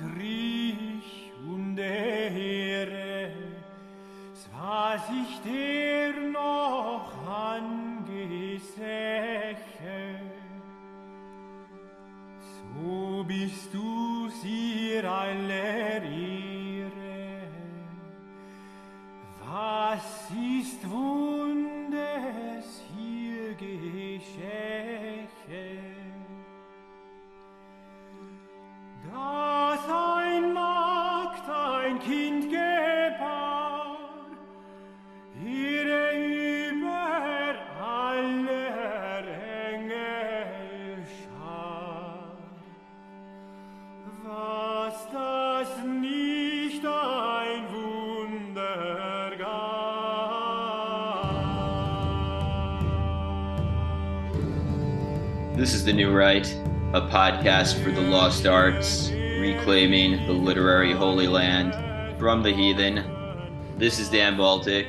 reich und ehre was ich dir noch angesehen. This is The New Right, a podcast for the lost arts, reclaiming the literary holy land from the heathen. This is Dan Baltic,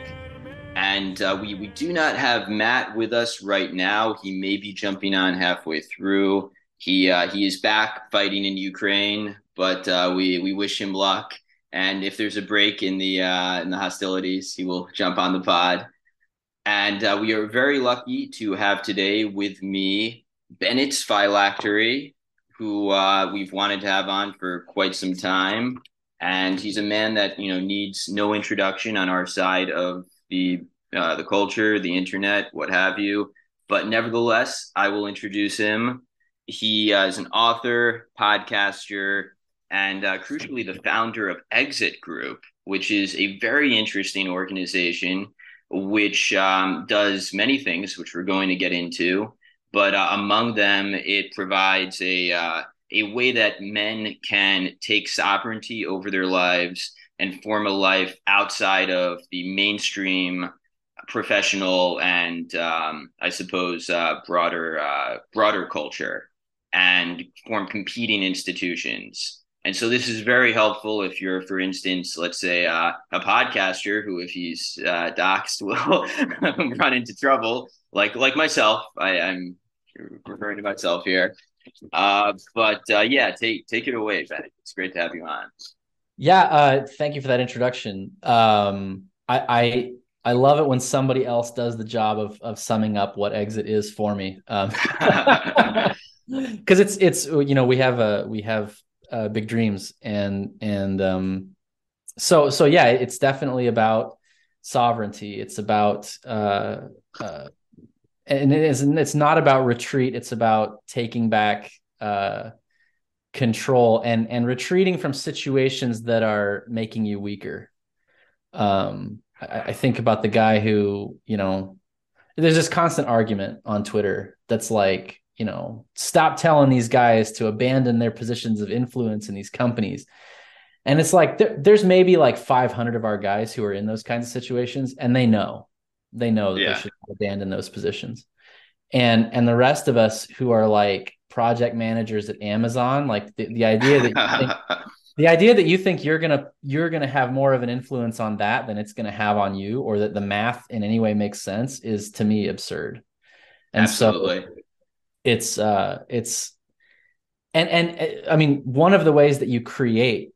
and uh, we, we do not have Matt with us right now. He may be jumping on halfway through. He uh, he is back fighting in Ukraine, but uh, we we wish him luck. And if there's a break in the uh, in the hostilities, he will jump on the pod. And uh, we are very lucky to have today with me Bennett's Phylactery, who uh, we've wanted to have on for quite some time. And he's a man that you know needs no introduction on our side of the uh, the culture, the internet, what have you. But nevertheless, I will introduce him. He uh, is an author, podcaster, and uh, crucially, the founder of Exit Group, which is a very interesting organization which um, does many things, which we're going to get into. But uh, among them, it provides a uh, a way that men can take sovereignty over their lives and form a life outside of the mainstream professional and um, I suppose uh, broader uh, broader culture and form competing institutions. And so this is very helpful if you're, for instance, let's say uh, a podcaster who, if he's uh, doxxed, will run into trouble, like like myself. I, I'm referring to myself here. Uh, but uh, yeah, take take it away, Ben. It's great to have you on. Yeah, uh, thank you for that introduction. Um, I, I I love it when somebody else does the job of of summing up what exit is for me. Um, because it's it's you know we have a we have uh, big dreams and and um so so yeah it's definitely about sovereignty it's about uh, uh and it is it's not about retreat it's about taking back uh control and and retreating from situations that are making you weaker um I, I think about the guy who you know there's this constant argument on twitter that's like you know, stop telling these guys to abandon their positions of influence in these companies. And it's like there, there's maybe like 500 of our guys who are in those kinds of situations, and they know, they know that yeah. they should abandon those positions. And and the rest of us who are like project managers at Amazon, like the, the idea that you think, the idea that you think you're gonna you're gonna have more of an influence on that than it's gonna have on you, or that the math in any way makes sense, is to me absurd. And Absolutely. so it's uh it's and and i mean one of the ways that you create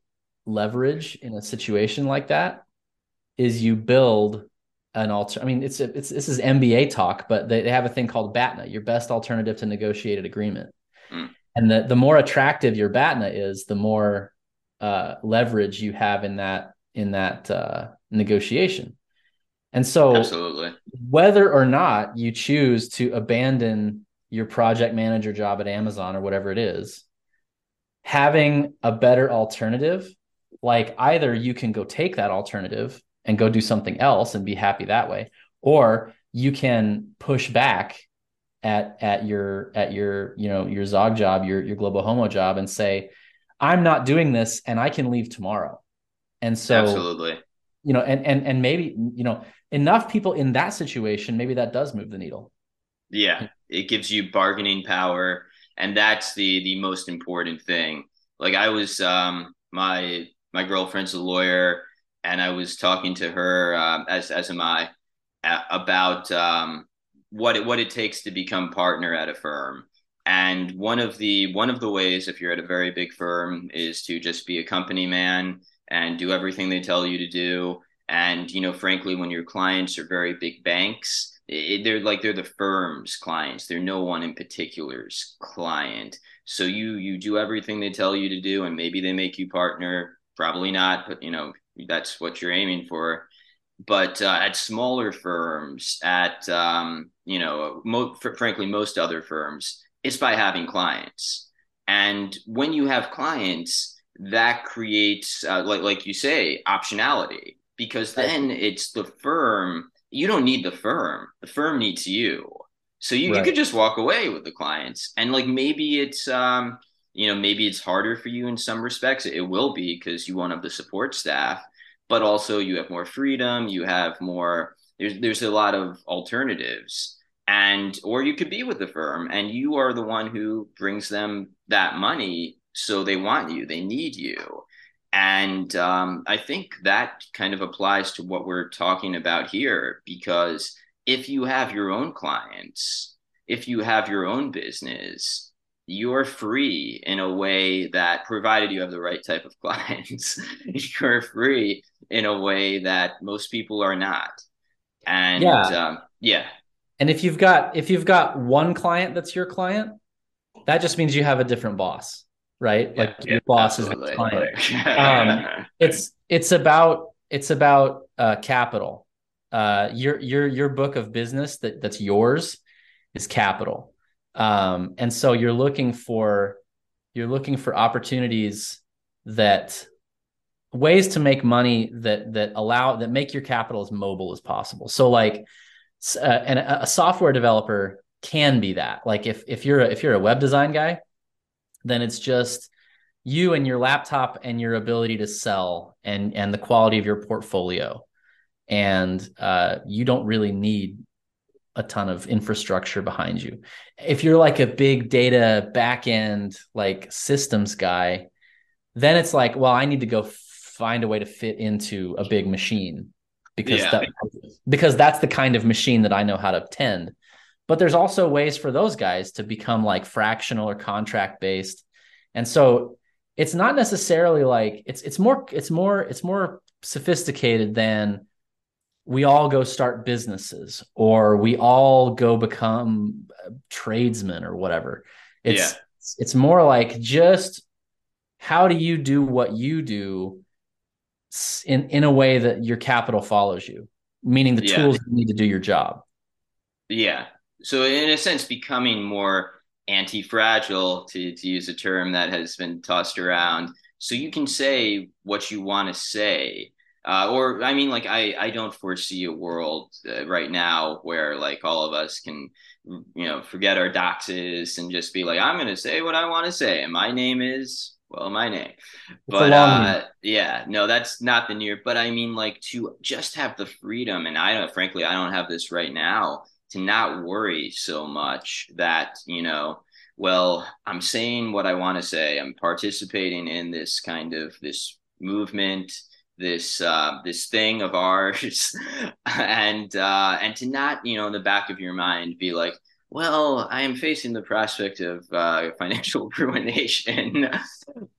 leverage in a situation like that is you build an alter i mean it's it's this is mba talk but they, they have a thing called batna your best alternative to negotiated agreement. Mm. and the the more attractive your batna is the more uh, leverage you have in that in that uh, negotiation. And so absolutely. whether or not you choose to abandon your project manager job at Amazon or whatever it is, having a better alternative, like either you can go take that alternative and go do something else and be happy that way, or you can push back at at your at your you know your zog job, your your global homo job, and say, I'm not doing this, and I can leave tomorrow. And so, absolutely, you know, and and and maybe you know enough people in that situation, maybe that does move the needle. Yeah, it gives you bargaining power, and that's the the most important thing. Like I was, um, my my girlfriend's a lawyer, and I was talking to her um, as as am I about um, what it what it takes to become partner at a firm. And one of the one of the ways, if you're at a very big firm, is to just be a company man and do everything they tell you to do. And you know, frankly, when your clients are very big banks, it, they're like they're the firm's clients. They're no one in particular's client. So you you do everything they tell you to do, and maybe they make you partner. Probably not, but you know that's what you're aiming for but uh, at smaller firms, at um, you know, mo- frankly, most other firms, it's by having clients. And when you have clients, that creates, uh, like like you say, optionality because then it's the firm. You don't need the firm; the firm needs you. So you, right. you could just walk away with the clients, and like maybe it's um, you know maybe it's harder for you in some respects. It will be because you won't have the support staff but also you have more freedom you have more there's there's a lot of alternatives and or you could be with the firm and you are the one who brings them that money so they want you they need you and um, i think that kind of applies to what we're talking about here because if you have your own clients if you have your own business you're free in a way that provided you have the right type of clients you're free in a way that most people are not. And yeah. Um, yeah. And if you've got if you've got one client that's your client that just means you have a different boss right? Yeah, like yeah, your boss absolutely. is client. Um, it's it's about it's about uh, capital. Uh, your your your book of business that that's yours is capital um, and so you're looking for you're looking for opportunities that ways to make money that that allow that make your capital as mobile as possible. So like uh, and a, software developer can be that. Like if if you're a, if you're a web design guy then it's just you and your laptop and your ability to sell and and the quality of your portfolio. And uh, you don't really need a ton of infrastructure behind you. If you're like a big data backend like systems guy, then it's like, well, I need to go find a way to fit into a big machine because yeah. that, because that's the kind of machine that I know how to tend. But there's also ways for those guys to become like fractional or contract based. And so it's not necessarily like it's it's more it's more it's more sophisticated than we all go start businesses or we all go become uh, tradesmen or whatever. It's yeah. it's more like just how do you do what you do in in a way that your capital follows you, meaning the yeah. tools you need to do your job. Yeah. So in a sense, becoming more anti-fragile, to to use a term that has been tossed around, so you can say what you want to say uh, or I mean, like I I don't foresee a world uh, right now where like all of us can you know forget our doxes and just be like I'm going to say what I want to say and my name is well my name. But uh, yeah, no, that's not the near. But I mean, like to just have the freedom, and I don't frankly I don't have this right now to not worry so much that you know well i'm saying what i want to say i'm participating in this kind of this movement this uh, this thing of ours, and uh, and to not you know in the back of your mind be like, well, I am facing the prospect of uh, financial ruination,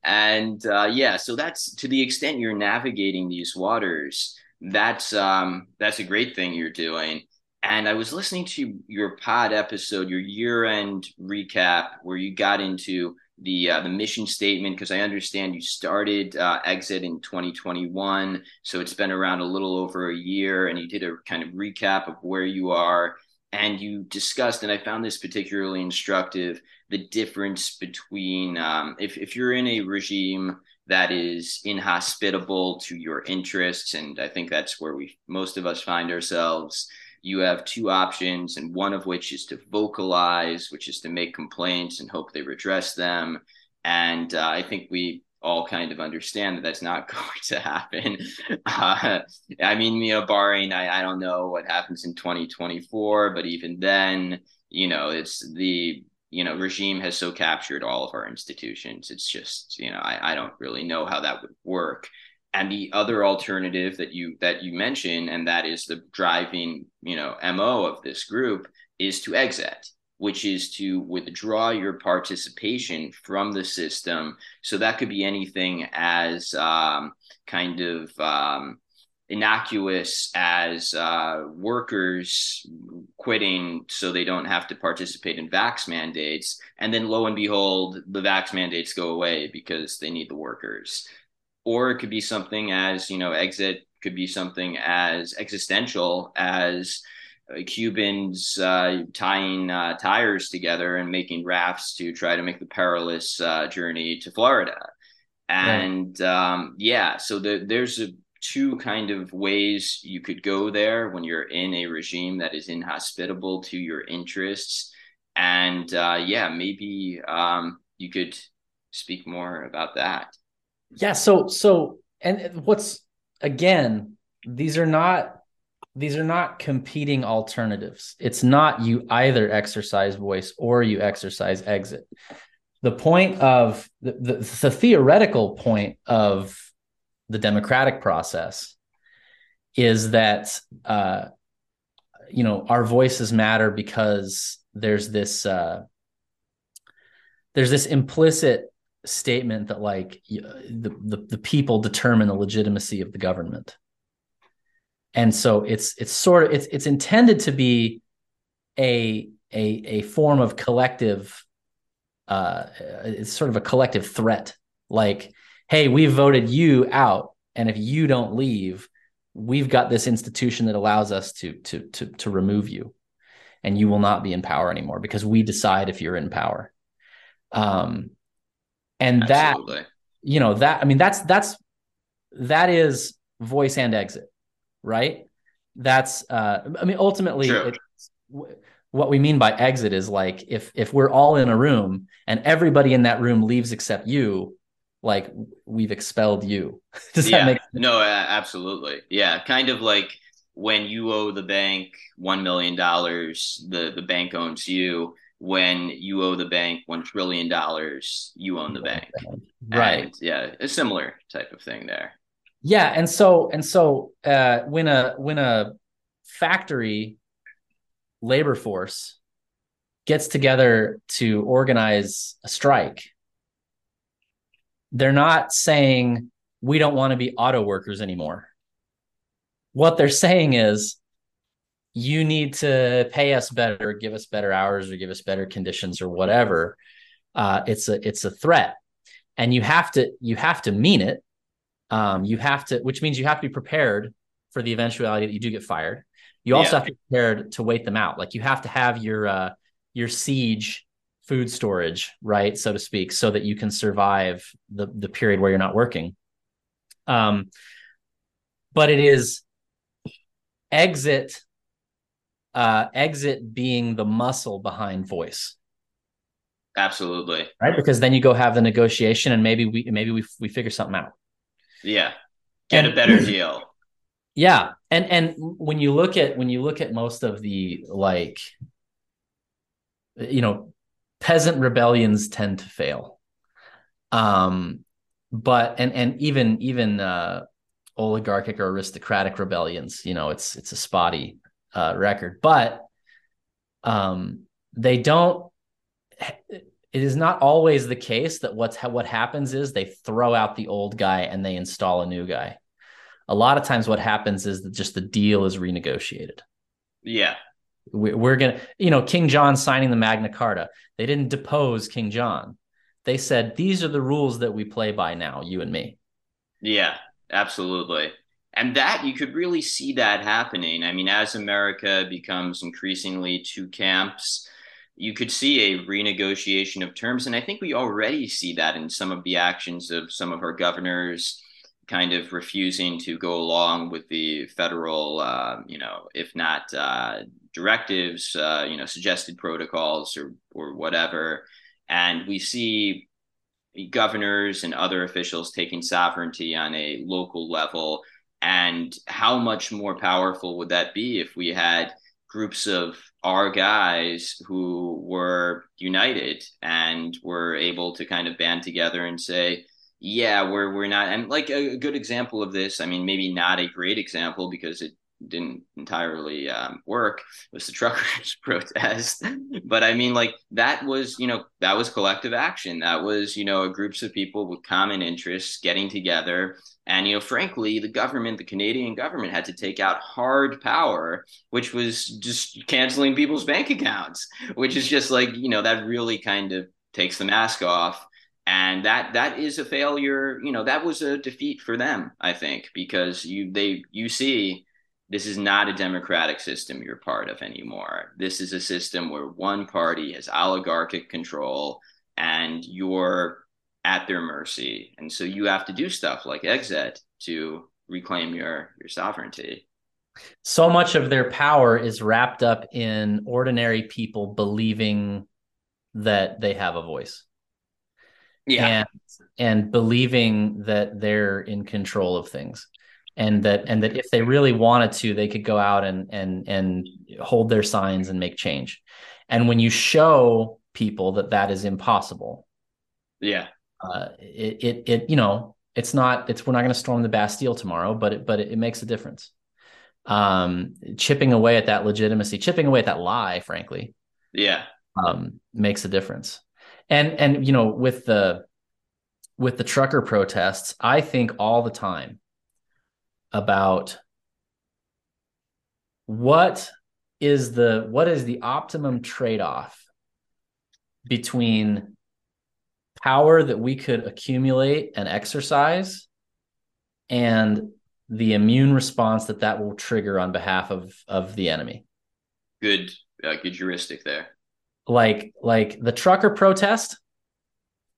and uh, yeah, so that's to the extent you're navigating these waters. That's um, that's a great thing you're doing. And I was listening to your pod episode, your year end recap, where you got into the uh, the mission statement because I understand you started uh, Exit in 2021, so it's been around a little over a year, and you did a kind of recap of where you are, and you discussed, and I found this particularly instructive, the difference between um, if if you're in a regime that is inhospitable to your interests, and I think that's where we most of us find ourselves you have two options, and one of which is to vocalize, which is to make complaints and hope they redress them. And uh, I think we all kind of understand that that's not going to happen. Uh, I mean, you know, barring I, I don't know what happens in 2024, but even then, you know, it's the you know regime has so captured all of our institutions. It's just you know I, I don't really know how that would work and the other alternative that you that you mentioned and that is the driving you know mo of this group is to exit which is to withdraw your participation from the system. So that could be anything as um, kind of um, innocuous as uh, workers quitting so they don't have to participate in vax mandates. And then lo and behold, the vax mandates go away because they need the workers. Or it could be something as, you know, exit could be something as existential as uh, Cubans uh, tying uh, tires together and making rafts to try to make the perilous uh, journey to Florida. And right. um, yeah, so the, there's a, two kind of ways you could go there when you're in a regime that is inhospitable to your interests. And uh, yeah, maybe um, you could speak more about that. Yeah. So, so, and what's again, these are not these are not competing alternatives. It's not you either exercise voice or you exercise exit. The point of the, the, the theoretical point of the democratic process is that uh, you know our voices matter because there's this uh, there's this implicit statement that like the, the the people determine the legitimacy of the government. And so it's it's sort of it's it's intended to be a a a form of collective uh it's sort of a collective threat. Like hey we voted you out and if you don't leave we've got this institution that allows us to to to to remove you. And you will not be in power anymore because we decide if you're in power. Um and Absolutely. that you know that i mean that's that's that is voice and exit right? That's uh, I mean, ultimately, what we mean by exit is like if if we're all in a room and everybody in that room leaves except you, like we've expelled you. Does yeah. that make sense? No, absolutely. Yeah, kind of like when you owe the bank one million dollars, the the bank owns you. When you owe the bank one trillion dollars, you own the bank. Right. And yeah, a similar type of thing there yeah and so and so uh, when a when a factory labor force gets together to organize a strike they're not saying we don't want to be auto workers anymore what they're saying is you need to pay us better give us better hours or give us better conditions or whatever uh, it's a it's a threat and you have to you have to mean it um, you have to, which means you have to be prepared for the eventuality that you do get fired. You also yeah. have to be prepared to wait them out. Like you have to have your uh, your siege food storage, right, so to speak, so that you can survive the the period where you're not working. Um, but it is exit uh, exit being the muscle behind voice. Absolutely. Right. Because then you go have the negotiation and maybe we maybe we we figure something out. Yeah. Get and, a better deal. Yeah. And and when you look at when you look at most of the like you know, peasant rebellions tend to fail. Um but and and even even uh oligarchic or aristocratic rebellions, you know, it's it's a spotty uh record. But um they don't it is not always the case that what's what happens is they throw out the old guy and they install a new guy. A lot of times, what happens is that just the deal is renegotiated. Yeah, we're gonna, you know, King John signing the Magna Carta. They didn't depose King John. They said these are the rules that we play by now, you and me. Yeah, absolutely. And that you could really see that happening. I mean, as America becomes increasingly two camps, you could see a renegotiation of terms. And I think we already see that in some of the actions of some of our governors kind of refusing to go along with the federal, uh, you know, if not uh, directives, uh, you know, suggested protocols or, or whatever. And we see governors and other officials taking sovereignty on a local level. And how much more powerful would that be if we had groups of our guys who were united and were able to kind of band together and say, yeah, we're we're not and like a, a good example of this, I mean, maybe not a great example because it didn't entirely um, work was the truckers protest. But i mean like that was you know that was collective action. That was you know groups of people with common interests getting together. And you know frankly the government the canadian government had to take out hard power which was just canceling people's bank accounts which is just like you know that really kind of takes the mask off. And that that is a failure you know that was a defeat for them i think because you they you see this is not a democratic system you're part of anymore. This is a system where one party has oligarchic control and you're at their mercy. And so you have to do stuff like exit to reclaim your your sovereignty. So much of their power is wrapped up in ordinary people believing that they have a voice. Yeah. And and believing that they're in control of things and that and that if they really wanted to they could go out and and and hold their signs and make change. And when you show people that that is impossible yeah. uh, it, it it you know it's not it's we're not going to storm the bastille tomorrow but it but it, it makes a difference. Um chipping away at that legitimacy chipping away at that lie frankly yeah. um makes a difference. And and you know with the with the trucker protests i think all the time about what is the what is the optimum trade-off between power that we could accumulate and exercise and the immune response that that will trigger on behalf of of the enemy? Good uh, good heuristic there. Like like the trucker protest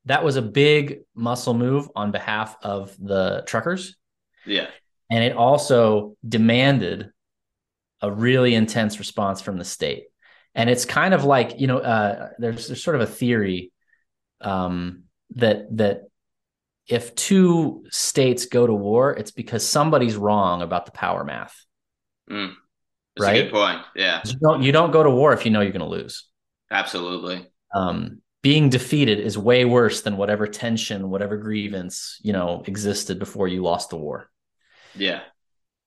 that was a big muscle move on behalf of the truckers. Yeah and it also demanded a really intense response from the state. And it's kind of like you know uh, there's, there's sort of a theory um, that that if two states go to war it's because somebody's wrong about the power math. Mm. That's right? a good point. Yeah. You don't you don't go to war if you know you're going to lose. Absolutely. Um, being defeated is way worse than whatever tension whatever grievance you know existed before you lost the war yeah.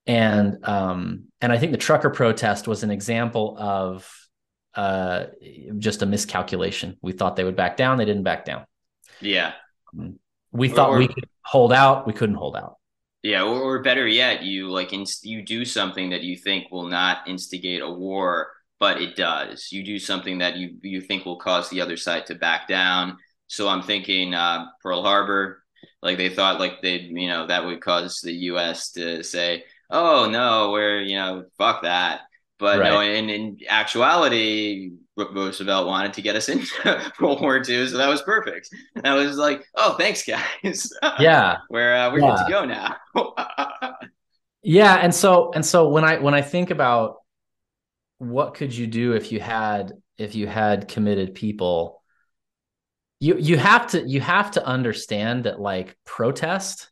And um and i think the trucker protest was an example of uh just a miscalculation. We thought they would back down they didn't back down. Yeah. We thought Or- we could hold out we couldn't hold out. Yeah, or, or better yet, you like inst- you do something that you think will not instigate a war, but it does. You do something that you you think will cause the other side to back down. So I'm thinking uh, Pearl Harbor, like they thought like they'd, you know that would cause the U.S. to say, oh no, we're you know fuck that. But no, Right. in in actuality, Roosevelt wanted to get us into World War II, so that was perfect. And I was like, oh, thanks guys. yeah we're uh, we're Yeah. good to go now. yeah and so and so when i when i think about what could you do if you had if you had committed people you you have to you have to understand that like protest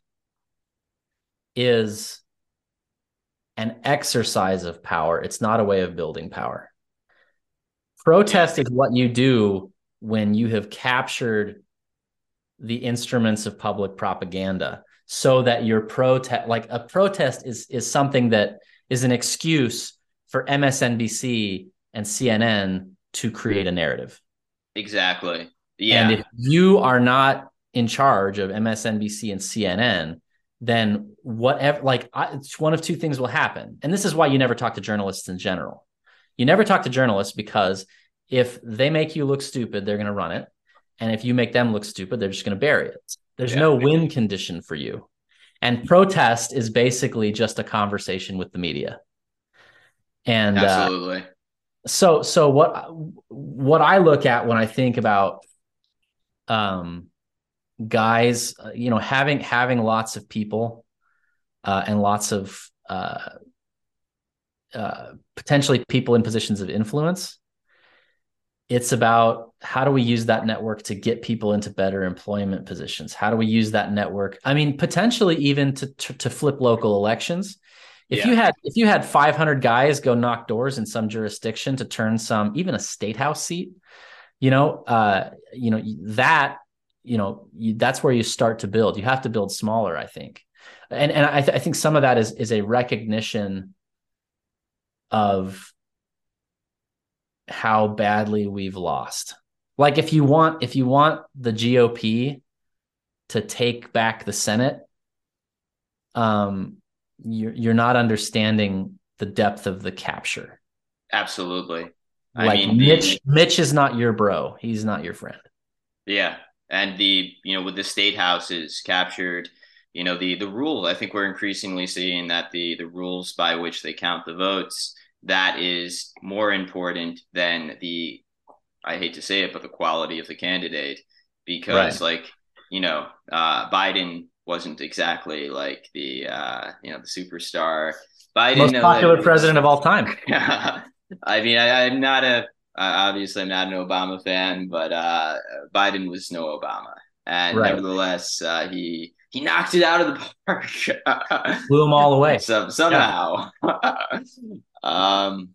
is an exercise of power it's not a way of building power protest is what you do when you have captured the instruments of public propaganda so that your protest like a protest is is something that is an excuse for MSNBC and CNN to create a narrative. exactly. Yeah. And if you are not in charge of MSNBC and CNN, then whatever like I, it's one of two things will happen. And this is why you never talk to journalists in general. You never talk to journalists because if they make you look stupid, they're going to run it. And if you make them look stupid, they're just going to bury it. There's Yeah. no win condition for you. And protest is basically just a conversation with the media. And uh, Absolutely. so so what what I look at when I think about um guys uh, you know having having lots of people uh and lots of uh uh potentially people in positions of influence it's about how do we use that network to get people into better employment positions how do we use that network i mean potentially even to to, to flip local elections if Yeah. you had if you had 500 guys go knock doors in some jurisdiction to turn some even a state house seat you know uh you know that you know you, that's where you start to build you have to build smaller i think and and i, th- I think some of that is is a recognition of how badly we've lost. Like if you want if you want the GOP to take back the Senate, um, you're you're not understanding the depth of the capture. Absolutely. I like mean, the- Mitch, Mitch is not your bro. He's not your friend. Yeah, and the you know with the state houses captured, you know the the rule. I think we're increasingly seeing that the the rules by which they count the votes that is more important than the I hate to say it, but the quality of the candidate because Right. like you know uh, Biden wasn't exactly like the uh, you know the superstar. Biden Most popular president of all time. I mean, I, I'm not a obviously I'm not an Obama fan, but uh, Biden was no Obama, and Right. nevertheless, uh, he he knocked it out of the park. Blew them all away. Some, somehow. um,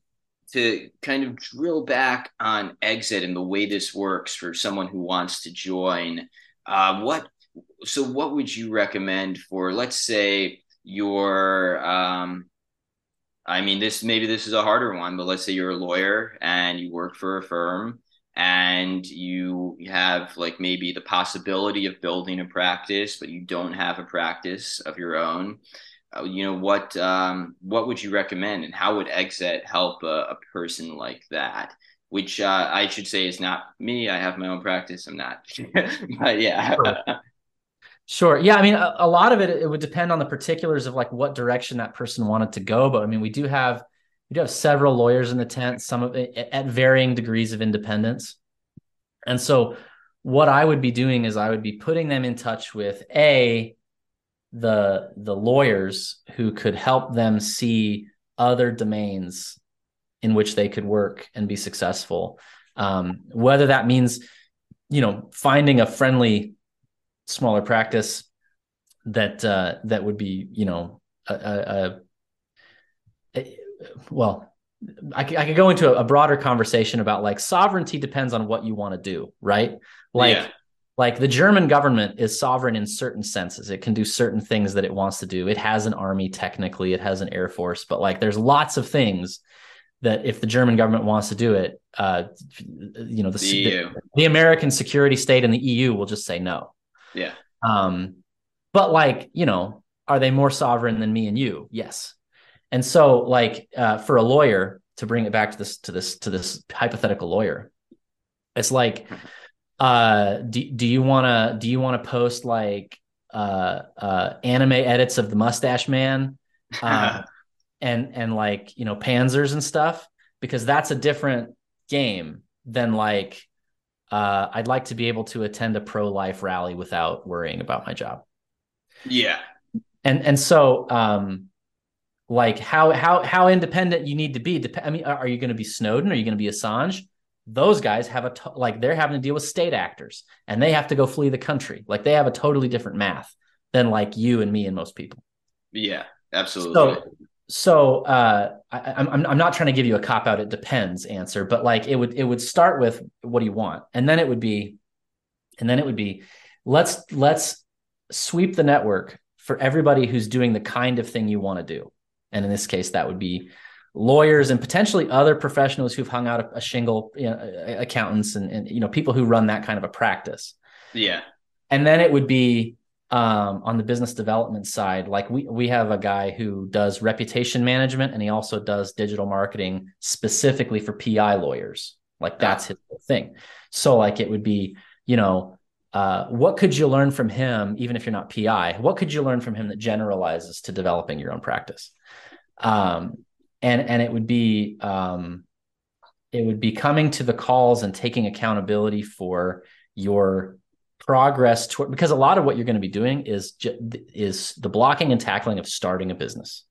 to kind of drill back on exit and the way this works for someone who wants to join, uh, what so what would you recommend for let's say your um, I mean this maybe this is a harder one, but let's say you're a lawyer and you work for a firm and you have like maybe the possibility of building a practice, but you don't have a practice of your own. Uh, you know what um, what would you recommend, and how would exit help a, a person like that? Which uh, I should say is not me. I have my own practice. I'm not, but yeah, Sure. Yeah. I mean, a, a lot of it it would depend on the particulars of like what direction that person wanted to go. But I mean, we do have we do have several lawyers in the tent, some of it at varying degrees of independence. And so, what I would be doing is I would be putting them in touch with a the the lawyers who could help them see other domains in which they could work and be successful. Um, whether that means, you know, finding a friendly smaller practice that uh, that would be you know a, a, a, a- well I, could- I could go into a, broader conversation about like sovereignty depends on what you want to do right? Like Yeah. like the german government is sovereign in certain senses. It can do certain things that it wants to do. It has an army technically. It has an air force. But like there's lots of things that if the german government wants to do it uh you know the, the the American security state and the EU will just say no. Yeah. Um, but like, you know, are they more sovereign than me and you? Yes. And so, like, uh, for a lawyer to bring it back to this to this to this hypothetical lawyer, it's like, uh, do do you want to do you want to post like uh, uh, anime edits of the Mustache Man, uh, and and like you know Panzers and stuff because that's a different game than like uh, I'd like to be able to attend a pro life rally without worrying about my job. yeah, And and so um, like how how how independent you need to be. Dep- I mean, are you going to be Snowden? Are you going to be Assange? Those guys have a to- like they're having to deal with state actors and they have to go flee the country. Like they have a totally different math than like you and me and most people. yeah, absolutely. So, so uh, I, I'm I'm I'm not trying to give you a cop out. It depends answer, but like it would it would start with what do you want, and then it would be, and then it would be, let's let's sweep the network for everybody who's doing the kind of thing you want to do, and in this case, that would be lawyers and potentially other professionals who've hung out a, a shingle, you know, accountants and and you know people who run that kind of a practice. Yeah, and then it would be um, on the business development side like we we have a guy who does reputation management and he also does digital marketing specifically for pi lawyers. Like that's his whole thing. So like it would be you know uh, what could you learn from him even if you're not pi what could you learn from him that generalizes to developing your own practice? Um, and and it would be um, it would be coming to the calls and taking accountability for your progress toward because a lot of what you're going to be doing is is the blocking and tackling of starting a business.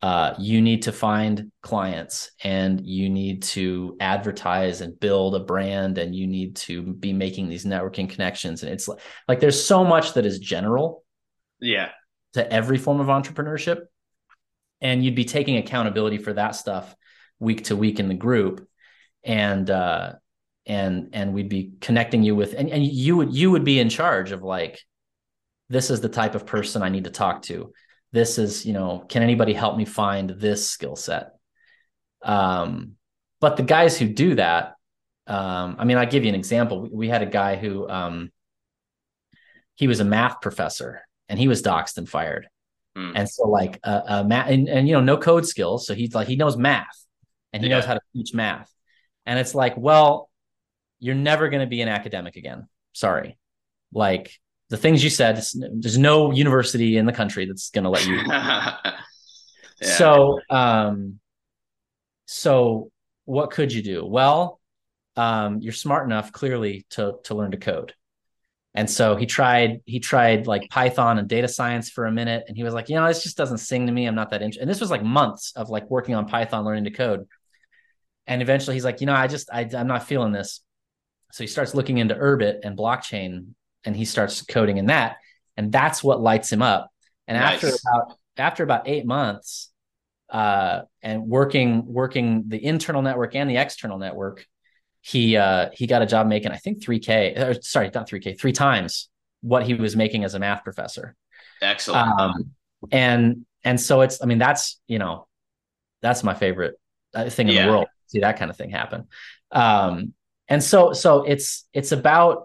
Uh, you need to find clients and you need to advertise and build a brand and you need to be making these networking connections. And it's like, like there's so much that is general yeah, to every form of entrepreneurship. And you'd be taking accountability for that stuff week to week in the group. And uh and and we'd be connecting you with and, and you would you would be in charge of like this is the type of person i need to talk to this is you know can anybody help me find this skill set Um, but the guys who do that, um, I mean, I'll give you an example. We, we had a guy who um, he was a math professor and he was doxxed and fired. Hmm. And so like uh, uh math and, and you know, no code skills. So he's like, he knows math and he Yeah. knows how to teach math. And it's like, well, you're never going to be an academic again. Sorry. Like the things you said, there's no university in the country that's going to let you. Yeah. So, um, so what could you do? Well, um, you're smart enough clearly to to learn to code. And so he tried he tried like Python and data science for a minute, and he was like, you know, this just doesn't sing to me. I'm not that interested. And this was like months of like working on Python, learning to code. And eventually, he's like, you know, I just I, I'm not feeling this. So he starts looking into Urbit and blockchain, and he starts coding in that, and that's what lights him up. And after about after about eight months, uh, and working working the internal network and the external network, he uh, he got a job making I think three k. Or sorry, not three k, three times what he was making as a math professor. Excellent. Um, and and so it's I mean that's you know that's my favorite uh, thing in Yeah. the world. See that kind of thing happen. Um, and so so it's it's about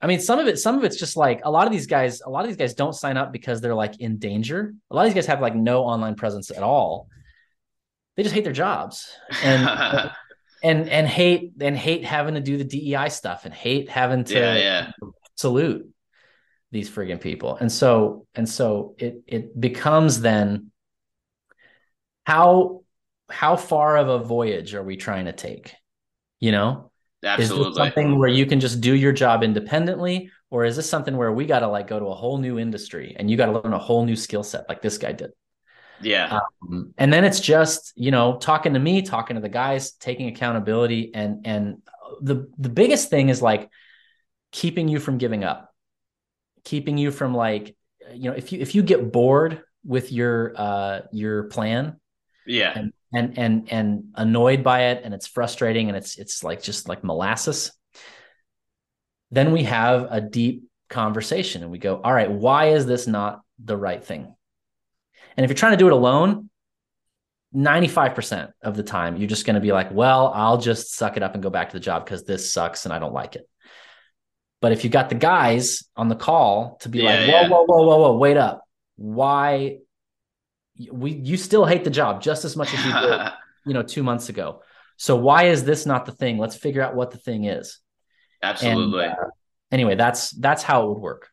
I mean, some of it, some of it's just like a lot of these guys, a lot of these guys don't sign up because they're like in danger. A lot of these guys have like no online presence at all. They just hate their jobs and and and hate and hate having to do the DEI stuff and hate having to yeah, yeah. salute these friggin' people. And so and so it it becomes then how how far of a voyage are we trying to take? You know? Is this something where you can just do your job independently, or is this something where we got to like go to a whole new industry and you got to learn a whole new skill set like this guy did? Yeah. Um, and then it's just you know talking to me, talking to the guys, taking accountability, and and the the biggest thing is like keeping you from giving up, keeping you from like you know if you if you get bored with your uh your plan yeah. and and and and annoyed by it and it's frustrating and it's it's like just like molasses. Then we have a deep conversation and we go all right why is this not the right thing? And if you're trying to do it alone 95% of the time you're just going to be like well i'll just suck it up and go back to the job because this sucks and i don't like it. But if you got the guys on the call to be Yeah, like whoa yeah. whoa whoa whoa whoa wait up. Why we you still hate the job just as much as you did you know two months ago so why is this not the thing let's figure out what the thing is Absolutely. and, uh, anyway that's that's how it would work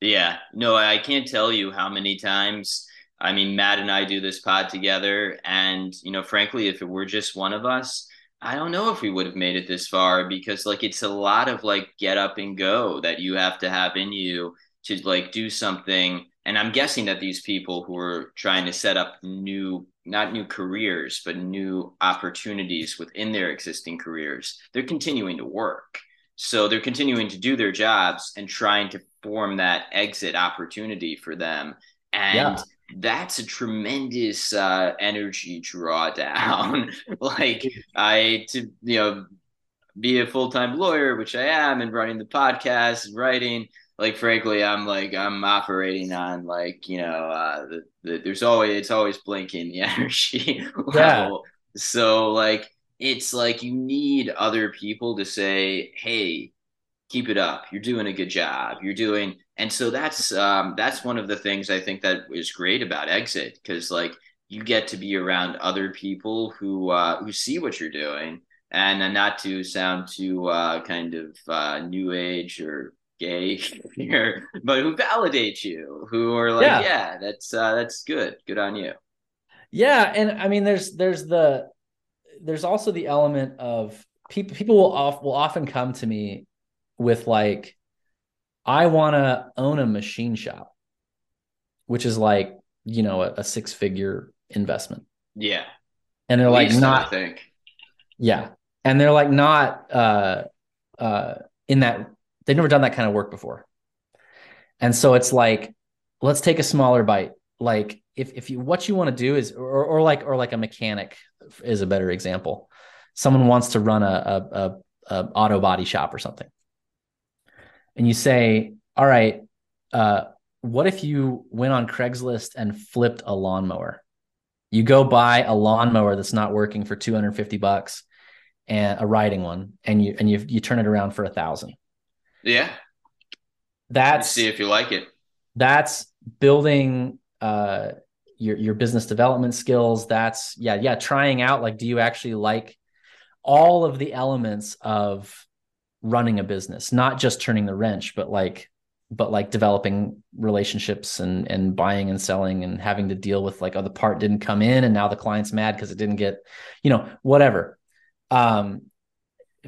Yeah, no, I can't tell you how many times. I mean, Matt and I do this pod together, and you know, frankly, if it were just one of us, I don't know if we would have made it this far because, like, it's a lot of like get up and go that you have to have in you to like do something. And I'm guessing that these people who are trying to set up new, not new careers, but new opportunities within their existing careers, they're continuing to work. So they're continuing to do their jobs and trying to form that exit opportunity for them. And Yeah. that's a tremendous uh, energy drawdown. like I to you know be a full time lawyer, which I am, and running the podcast and writing. Like frankly, I'm like I'm operating on like you know uh, the, the there's always it's always blinking the energy Yeah. So like it's like you need other people to say, hey, keep it up. You're doing a good job. You're doing, and so that's um, that's one of the things I think that is great about Exit because like you get to be around other people who uh, who see what you're doing, and uh, not to sound too uh, kind of uh, new age or gay here, but who validate you, who are like, Yeah. yeah, that's uh, that's good, good on you. yeah and i mean there's there's the there's also the element of people people will off, will often come to me with like i want to own a machine shop which is like you know a, a six figure investment Yeah, and they're like least, I not think. Yeah. And they're like not uh uh in that they've never done that kind of work before. And so it's like, let's take a smaller bite. Like if if you what you want to do is or or like or like a mechanic is a better example. Someone wants to run a a, a, a auto body shop or something. And you say, all right, uh, what if you went on Craigslist and flipped a lawnmower? You go buy a lawnmower that's not working for 250 bucks and a riding one and you and you you turn it around for a thousand. Yeah. That's see if you like it. That's building uh your your business development skills. That's yeah, yeah, trying out like do you actually like all of the elements of running a business, not just turning the wrench, but like but like developing relationships and and buying and selling and having to deal with like oh the part didn't come in and now the client's mad because it didn't get you know whatever um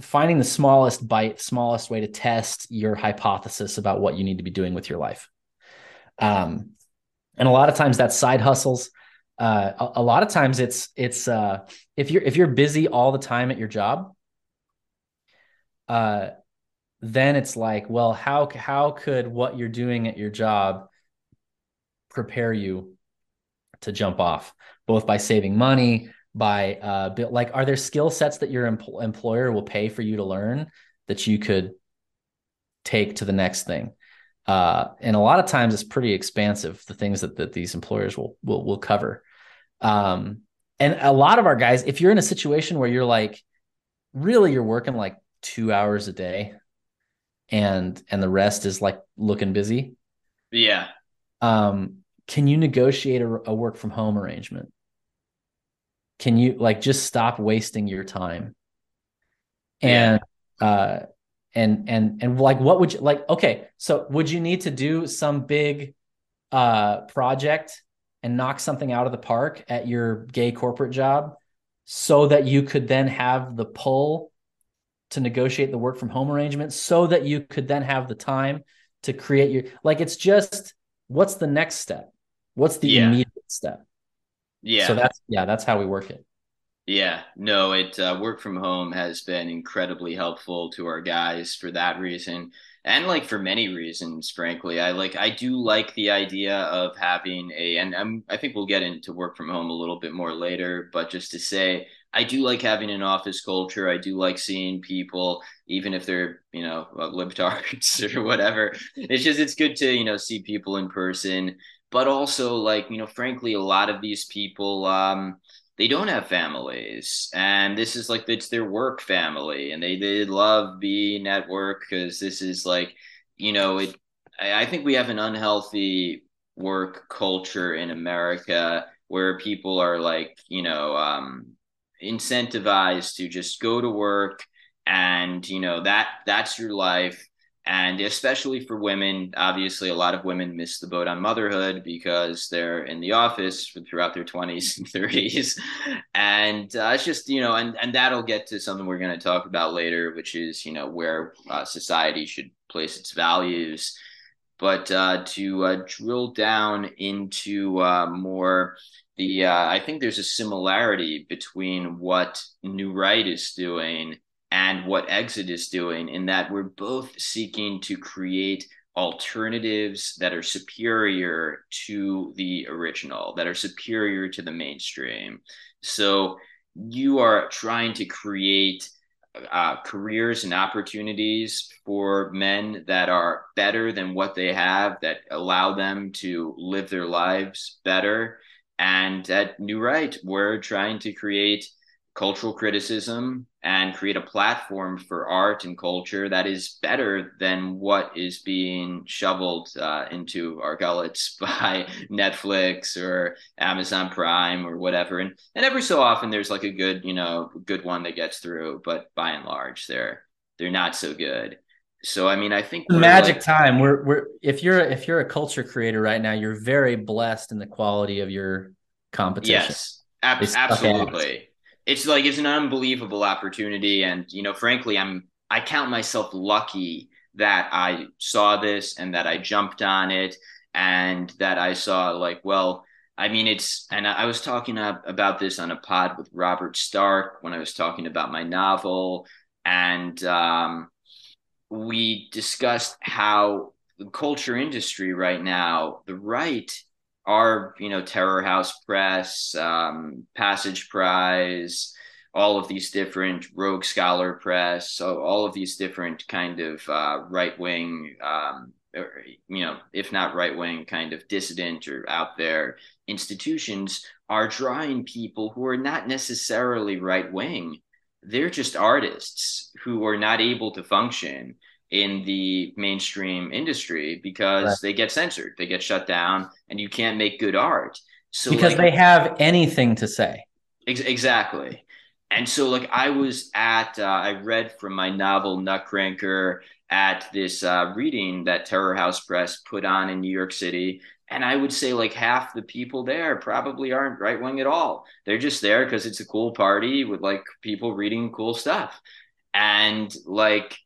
finding the smallest bite smallest way to test your hypothesis about what you need to be doing with your life. Um and a lot of times that's side hustles. Uh a, a lot of times it's it's uh if you're if you're busy all the time at your job uh then it's like, well, how how could what you're doing at your job prepare you to jump off, both by saving money, by uh, like, are there skill sets that your empl- employer will pay for you to learn that you could take to the next thing? Uh, and a lot of times it's pretty expansive the things that, that these employers will will will cover. Um, and a lot of our guys, if you're in a situation where you're like, really, you're working like two hours a day and and the rest is like looking busy yeah um can you negotiate a, a work from home arrangement can you like just stop wasting your time and yeah. uh and and and like what would you like okay so would you need to do some big uh project and knock something out of the park at your gay corporate job so that you could then have the pull to negotiate the work from home arrangement so that you could then have the time to create your like it's just what's the next step what's the yeah. immediate step yeah so that's yeah that's how we work it yeah no it uh, work from home has been incredibly helpful to our guys for that reason and like for many reasons frankly i like i do like the idea of having a and I'm, i think we'll get into work from home a little bit more later but just to say I do like having an office culture. I do like seeing people, even if they're, you know, uh, libtards or whatever. It's just, it's good to, you know, see people in person. But also, like, you know, frankly, a lot of these people, um, they don't have families and this is like it's their work family and they, they love being at work because this is like you know it I, I think we have an unhealthy work culture in america where people are like you know um incentivized to just go to work and you know that that's your life and especially for women obviously a lot of women miss the boat on motherhood because they're in the office throughout their 20s and 30s and uh, it's just you know and and that'll get to something we're going to talk about later which is you know where uh, society should place its values. But uh, to uh, drill down into uh, more the uh, I think there's a similarity between what New Right is doing and what Exit is doing in that we're both seeking to create alternatives that are superior to the original, that are superior to the mainstream. So you are trying to create uh, careers and opportunities for men that are better than what they have, that allow them to live their lives better and at New Right, we're trying to create cultural criticism and create a platform for art and culture that is better than what is being shoveled uh, into our gullets by Netflix or Amazon Prime or whatever. And and every so often there's like a good, you know, good one that gets through, but by and large they're they're not so good. So I mean, I think magic like, time. We're we're if you're if you're a culture creator right now, you're very blessed in the quality of your competition. Yes, ab- absolutely. It's like it's an unbelievable opportunity, and you know, frankly, I'm I count myself lucky that I saw this and that I jumped on it, and that I saw like, well, I mean, it's, and I was talking about this on a pod with Robert Stark when I was talking about my novel, and um, we discussed how the culture industry right now, the right, are you know Terror House Press, um, Passage Prize, all of these different Rogue Scholar Press, so all of these different kind of uh, right wing um, or, you know, if not right wing, kind of dissident or out there institutions are drawing people who are not necessarily right wing. They're just artists who are not able to function in the mainstream industry because right. they get censored, they get shut down, and you can't make good art. So because like, they have anything to say. Ex- exactly. And so, like, I was at, uh, I read from my novel Nutcracker at this uh, reading that Terror House Press put on in New York City. And I would say, like, half the people there probably aren't right wing at all. They're just there because it's a cool party with like people reading cool stuff. And like,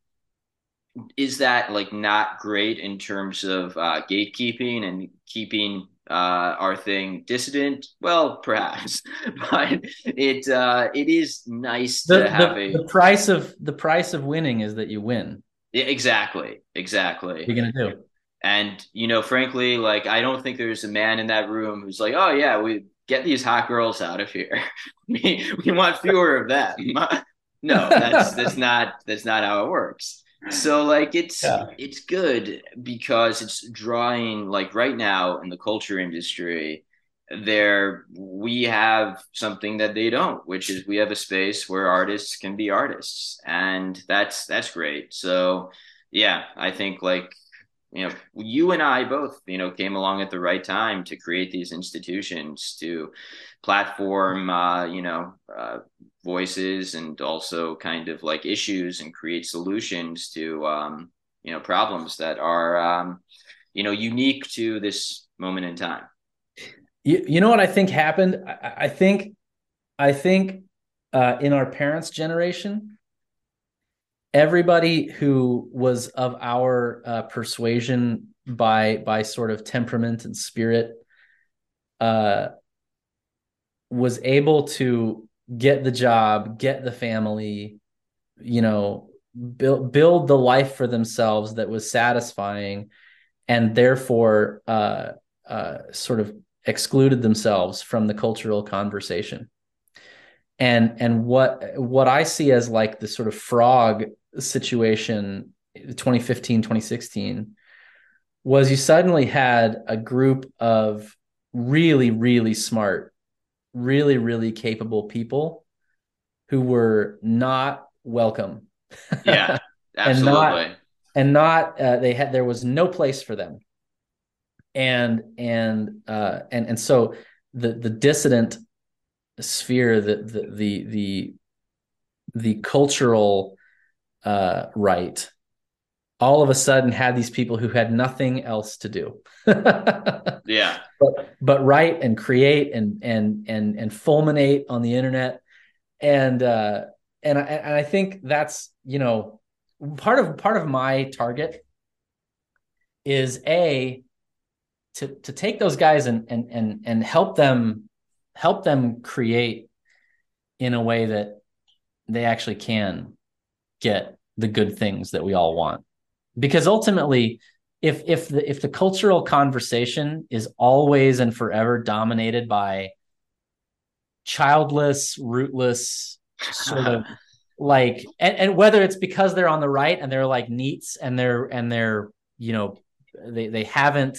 is that like not great in terms of uh, gatekeeping and keeping uh, our thing dissident? Well, perhaps, but it uh, it is nice the, to have the, a the price of the price of winning is that you win. Yeah, exactly, exactly. What are you gonna do? And you know, frankly, like I don't think there's a man in that room who's like, "Oh yeah, we get these hot girls out of here. we we want fewer of them." no, that's that's not that's not how it works so like it's yeah. it's good because it's drawing like right now in the culture industry there we have something that they don't which is we have a space where artists can be artists and that's that's great so yeah i think like you know you and i both you know came along at the right time to create these institutions to platform uh, you know uh, voices and also kind of like issues and create solutions to um, you know problems that are um, you know unique to this moment in time. You, you know what i think happened? I, I think i think uh, in our parents generation everybody who was of our uh, persuasion by by sort of temperament and spirit uh, was able to get the job, get the family, you know, build build the life for themselves that was satisfying, and therefore uh, uh, sort of excluded themselves from the cultural conversation. And and what what I see as like the sort of frog situation 2015 2016 was you suddenly had a group of really really smart really, really capable people who were not welcome. Yeah, absolutely. and not, and not uh, they had there was no place for them. And and uh, and and so the the dissident sphere, the the the the, the cultural uh, right all of a sudden had these people who had nothing else to do. yeah. But but write and create and and and and fulminate on the internet. And uh and I and I think that's, you know, part of part of my target is a to to take those guys and and and and help them help them create in a way that they actually can get the good things that we all want because ultimately if if the if the cultural conversation is always and forever dominated by childless rootless sort of like and, and whether it's because they're on the right and they're like NEETs and they're and they're you know they they haven't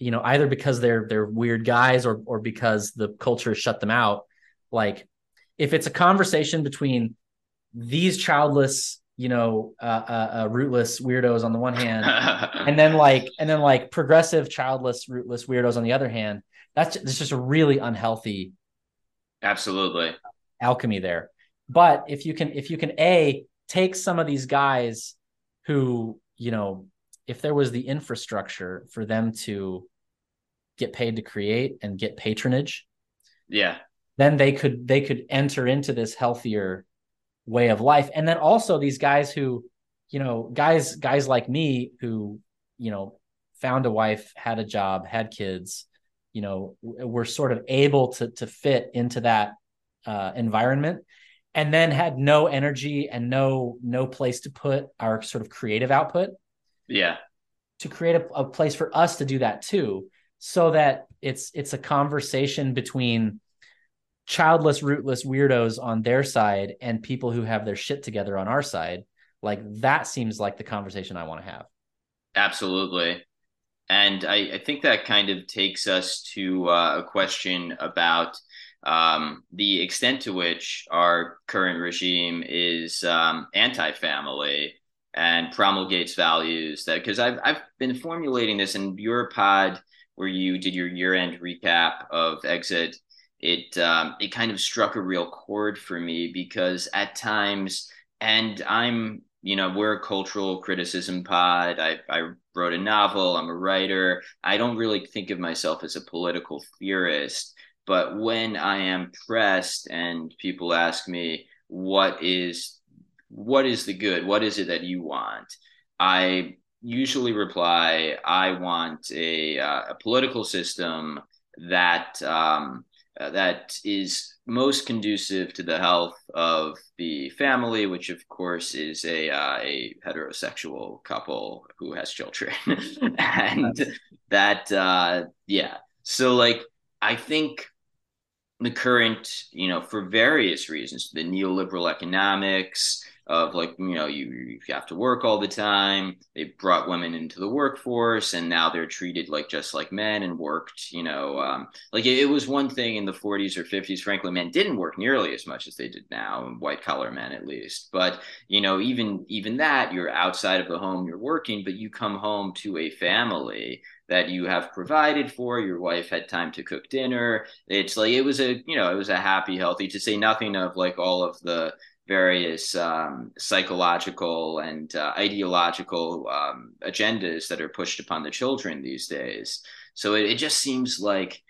you know either because they're they're weird guys or or because the culture shut them out like if it's a conversation between these childless you know, uh, uh, uh, rootless weirdos on the one hand, and then like, and then like progressive, childless, rootless weirdos on the other hand. That's just, just a really unhealthy, absolutely alchemy there. But if you can, if you can, a take some of these guys who, you know, if there was the infrastructure for them to get paid to create and get patronage, yeah, then they could they could enter into this healthier way of life. And then also these guys who you know guys guys like me who you know found a wife had a job had kids you know were sort of able to to fit into that uh, environment and then had no energy and no no place to put our sort of creative output yeah. to create a, a place for us to do that too. So that it's it's a conversation between childless, rootless weirdos on their side and people who have their shit together on our side, like that seems like the conversation I want to have. Absolutely. And I, I think that kind of takes us to uh, a question about um, the extent to which our current regime is um, anti-family and promulgates values that because I've I've been formulating this in your pod where you did your year-end recap of exit. It um, it kind of struck a real chord for me because at times, and I'm you know we're a cultural criticism pod. I I wrote a novel. I'm a writer. I don't really think of myself as a political theorist, but when I am pressed and people ask me what is what is the good? What is it that you want? I usually reply, I want a, uh, a political system that um, that is most conducive to the health of the family, which of course is a uh, a heterosexual couple who has children, and that uh, yeah. So like I think the current, you know, for various reasons, the neoliberal economics, of like you know you, you have to work all the time. They brought women into the workforce and now they're treated like just like men and worked you know um, like it, it, was one thing in the 40s or 50s frankly men didn't work nearly as much as they did now white collar men at least. But you know even even that you're outside of the home you're working but you come home to a family that you have provided for your wife had time to cook dinner. It's like it was a you know it was a happy healthy to say nothing of like all of the various um, psychological and uh, ideological um, agendas that are pushed upon the children these days. So it, it just seems like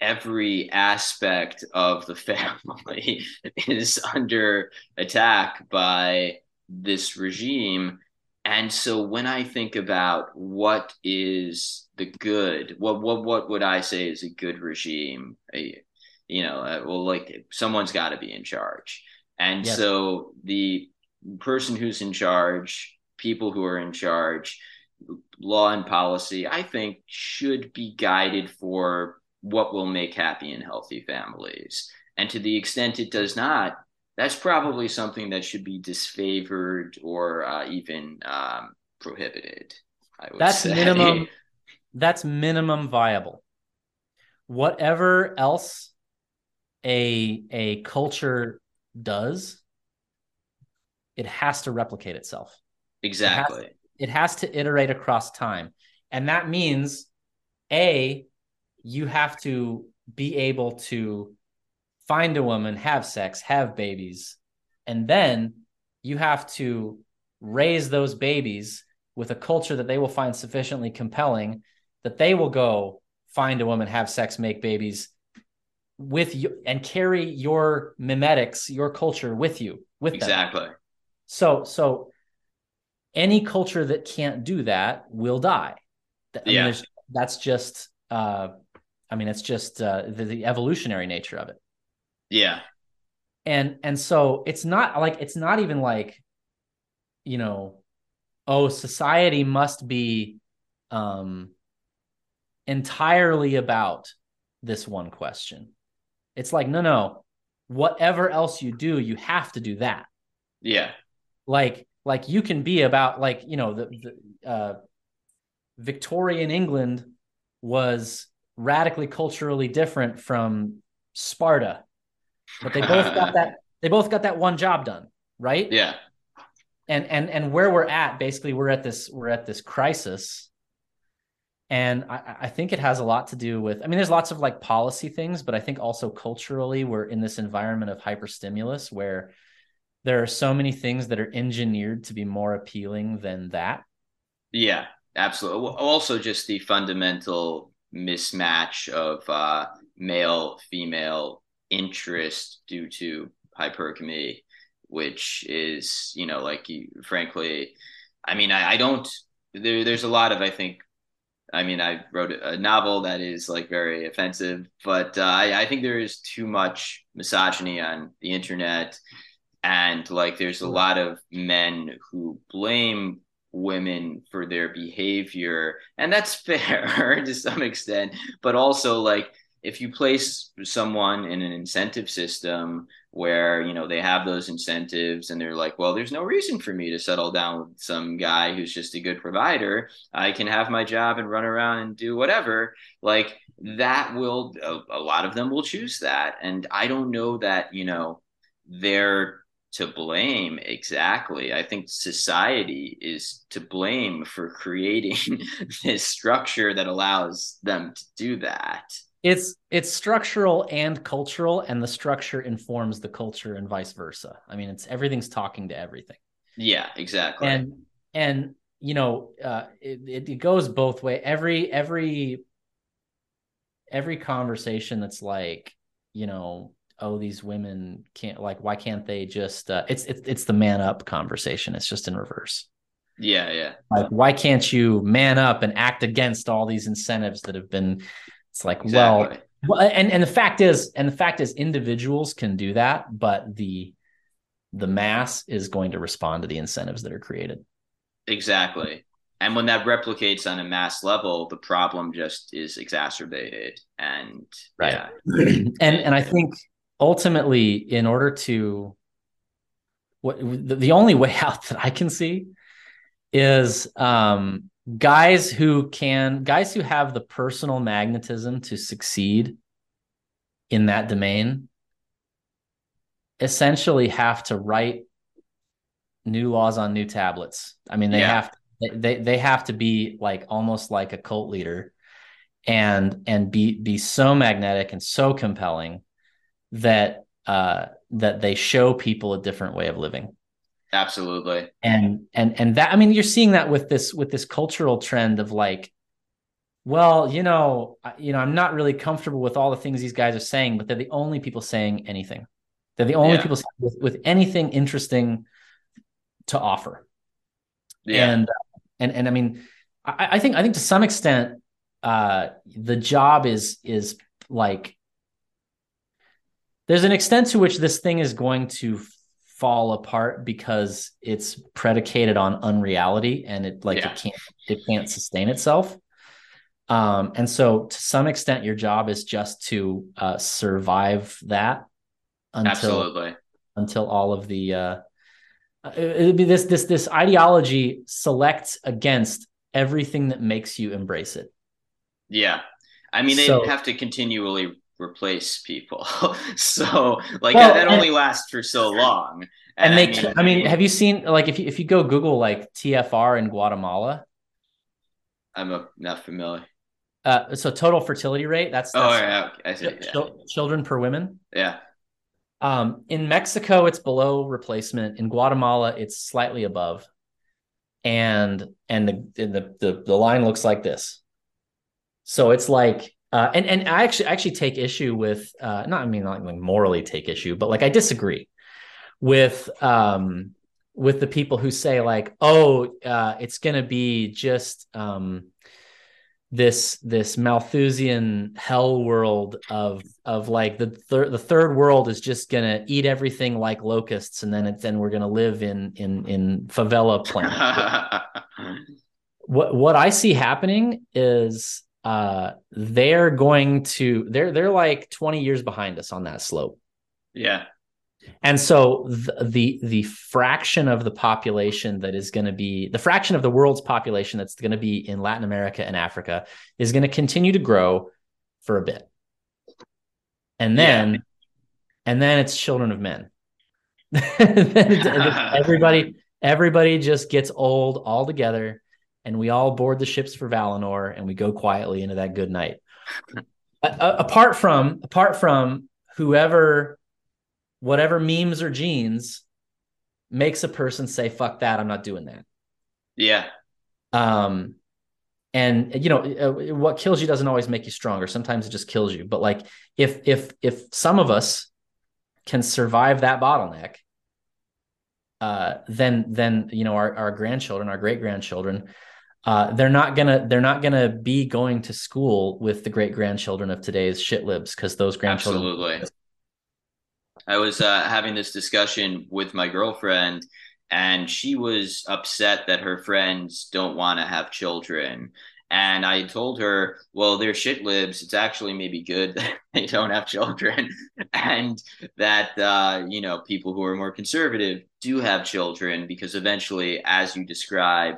every aspect of the family is under attack by this regime. And so when I think about what is the good, what what what would I say is a good regime? A, you know, uh, well, like someone's got to be in charge. And yes. so the person who's in charge, people who are in charge, law and policy, I think should be guided for what will make happy and healthy families. And to the extent it does not, that's probably something that should be disfavored or uh, even um, prohibited. that's say. minimum. That's minimum viable. Whatever else a a culture does, it has to replicate itself. Exactly. It has, it has to iterate across time. And that means A, you have to be able to find a woman, have sex, have babies, and then you have to raise those babies with a culture that they will find sufficiently compelling that they will go find a woman, have sex, make babies, with you and carry your mimetics, your culture with you, with exactly. Them. So, so any culture that can't do that will die. I yeah. Mean, that's just, uh, I mean, it's just uh, the, the evolutionary nature of it. Yeah. And and so it's not like it's not even like, you know, oh, society must be um entirely about this one question it's like, no, no, whatever else you do, you have to do that. Yeah. Like, like you can be about like, you know, the, the uh, Victorian England was radically culturally different from Sparta, but they both got that, they both got that one job done. Right. Yeah. And, and, and where we're at, basically we're at this, we're at this crisis and I, I, think it has a lot to do with i mean there's lots of like policy things but i think also culturally we're in this environment of hyperstimulus where there are so many things that are engineered to be more appealing than that. Yeah absolutely. Also just the fundamental mismatch of uh, male female interest due to hypergamy which is you know like frankly i mean i, I don't there, there's a lot of i think I mean, I wrote a novel that is like very offensive, but uh, I, I think there is too much misogyny on the internet. And like, there's a lot of men who blame women for their behavior. And that's fair to some extent. But also, like, if you place someone in an incentive system where you know they have those incentives and they're like well there's no reason for me to settle down with some guy who's just a good provider. I can have my job and run around and do whatever. Like that will a, a lot of them will choose that. And i don't know that you know they're to blame exactly. I think society is to blame for creating this structure that allows them to do that it's it's structural and cultural and the structure informs the culture and vice versa. I mean it's everything's talking to everything. Yeah exactly. And and you know uh it, it goes both way. Every every every conversation that's like you know oh these women can't like why can't they just uh it's it's it's the man up conversation. It's just in reverse. Yeah yeah. Like why can't you man up and act against all these incentives that have been it's like, exactly. well, well, and and the fact is, and the fact is, individuals can do that, but the the mass is going to respond to the incentives that are created. Exactly. And when that replicates on a mass level, the problem just is exacerbated. And right. yeah. and and I think ultimately, in order to what the, the only way out that I can see is um guys who can guys who have the personal magnetism to succeed in that domain essentially have to write new laws on new tablets i mean they yeah. have to, they they have to be like almost like a cult leader and and be be so magnetic and so compelling that uh that they show people a different way of living Absolutely. And and and that I mean you're seeing that with this with this cultural trend of like well, you know, you know, I'm not really comfortable with all the things these guys are saying, but they're the only people saying anything. They're the only yeah. people with, with anything interesting to offer. Yeah. And and and I mean, I, I think I think to some extent, uh, the job is is like there's an extent to which this thing is going to fall apart because it's predicated on unreality and it like yeah. it can't it can't sustain itself um and so to some extent your job is just to uh survive that until Absolutely. until all of the uh, uh it'd be this this this ideology selects against everything that makes you embrace it yeah i mean they so, have to continually replace people. so like well, that, that only lasts for so long. And, and they, I mean, I mean, have you seen like if you if you go Google like TFR in Guatemala? I'm a, not familiar. Uh, so total fertility rate. That's, oh, that's oh yeah, I see. Ch- yeah. Children per women. Yeah. Um, in Mexico, it's below replacement. In Guatemala, it's slightly above, and and the the the, the line looks like this. So it's like uh, and and I actually I actually take issue with uh, not I mean not like morally take issue, but like I disagree with um with the people who say like oh uh, it's gonna be just um this this Malthusian hell world of of like the third the third world is just gonna eat everything like locusts and then it, then we're gonna live in in in favela planet. what what I see happening is uh they're going to they're they're like 20 years behind us on that slope. Yeah. And so the the, the fraction of the population that is going to be the fraction of the world's population that's going to be in latin america and africa is going to continue to grow for a bit. And then yeah. and then it's children of men. Everybody everybody just gets old all together and we all board the ships for Valinor and we go quietly into that good night. apart from apart from whoever whatever memes or genes makes a person say fuck that i'm not doing that. Yeah. Um and you know uh, what kills you doesn't always make you stronger. Sometimes it just kills you. But like if if if some of us can survive that bottleneck uh then then you know our, our grandchildren our great grandchildren uh, they're not gonna they're not gonna be going to school with the great grandchildren of today's shit libs because those grandchildren. Absolutely. I was uh, having this discussion with my girlfriend, and she was upset that her friends don't want to have children. And I told her, well, they're shit libs. It's actually maybe good that they don't have children, and that uh, you know people who are more conservative do have children because eventually, as you describe,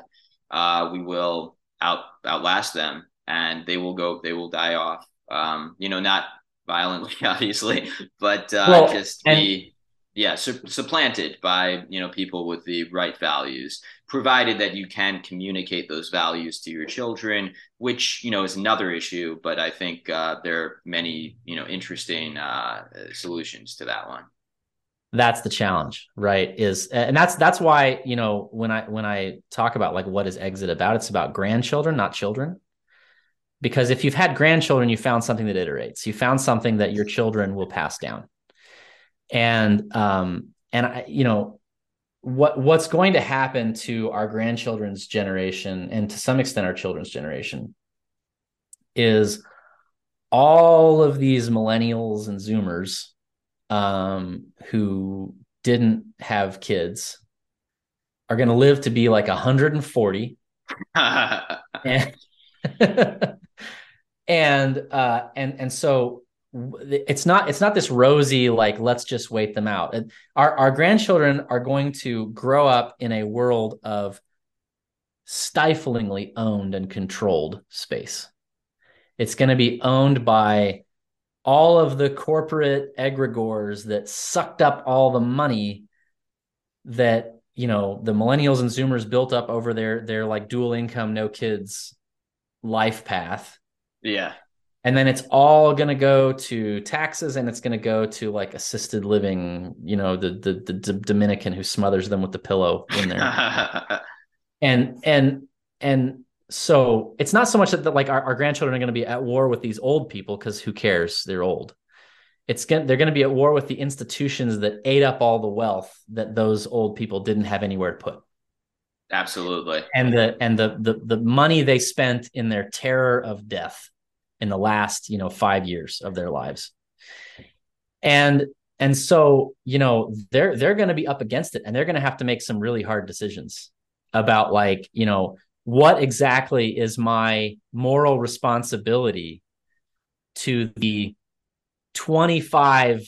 uh, we will out outlast them, and they will go, they will die off. Um, you know, not violently, obviously, but uh, well, just be yeah su- supplanted by you know people with the right values provided that you can communicate those values to your children which you know is another issue but i think uh, there are many you know interesting uh, solutions to that one that's the challenge right? Is and that's that's why you know when i when i talk about like what is exit about it's about grandchildren not children. Because if you've had grandchildren you found something that iterates. You found something that your children will pass down. And um and I, you know what what's going to happen to our grandchildren's generation and to some extent our children's generation is all of these millennials and zoomers um, who didn't have kids are going to live to be like 140 and and uh and and so it's not it's not this rosy like let's just wait them out. Our our grandchildren are going to grow up in a world of stiflingly owned and controlled space. It's going to be owned by all of the corporate egregores that sucked up all the money that you know the millennials and zoomers built up over their their like dual income no kids life path. Yeah. And then it's all going to go to taxes and it's going to go to like assisted living you know the, the the, the dominican who smothers them with the pillow in there. And and and so it's not so much that like our, our grandchildren are going to be at war with these old people because who cares? They're old. It's going they're going to be at war with the institutions that ate up all the wealth that those old people didn't have anywhere to put. Absolutely. And the and the the, the money they spent in their terror of death in the last you know five years of their lives. And and so you know they're they're going to be up against it and they're going to have to make some really hard decisions about like you know what exactly is my moral responsibility to the 25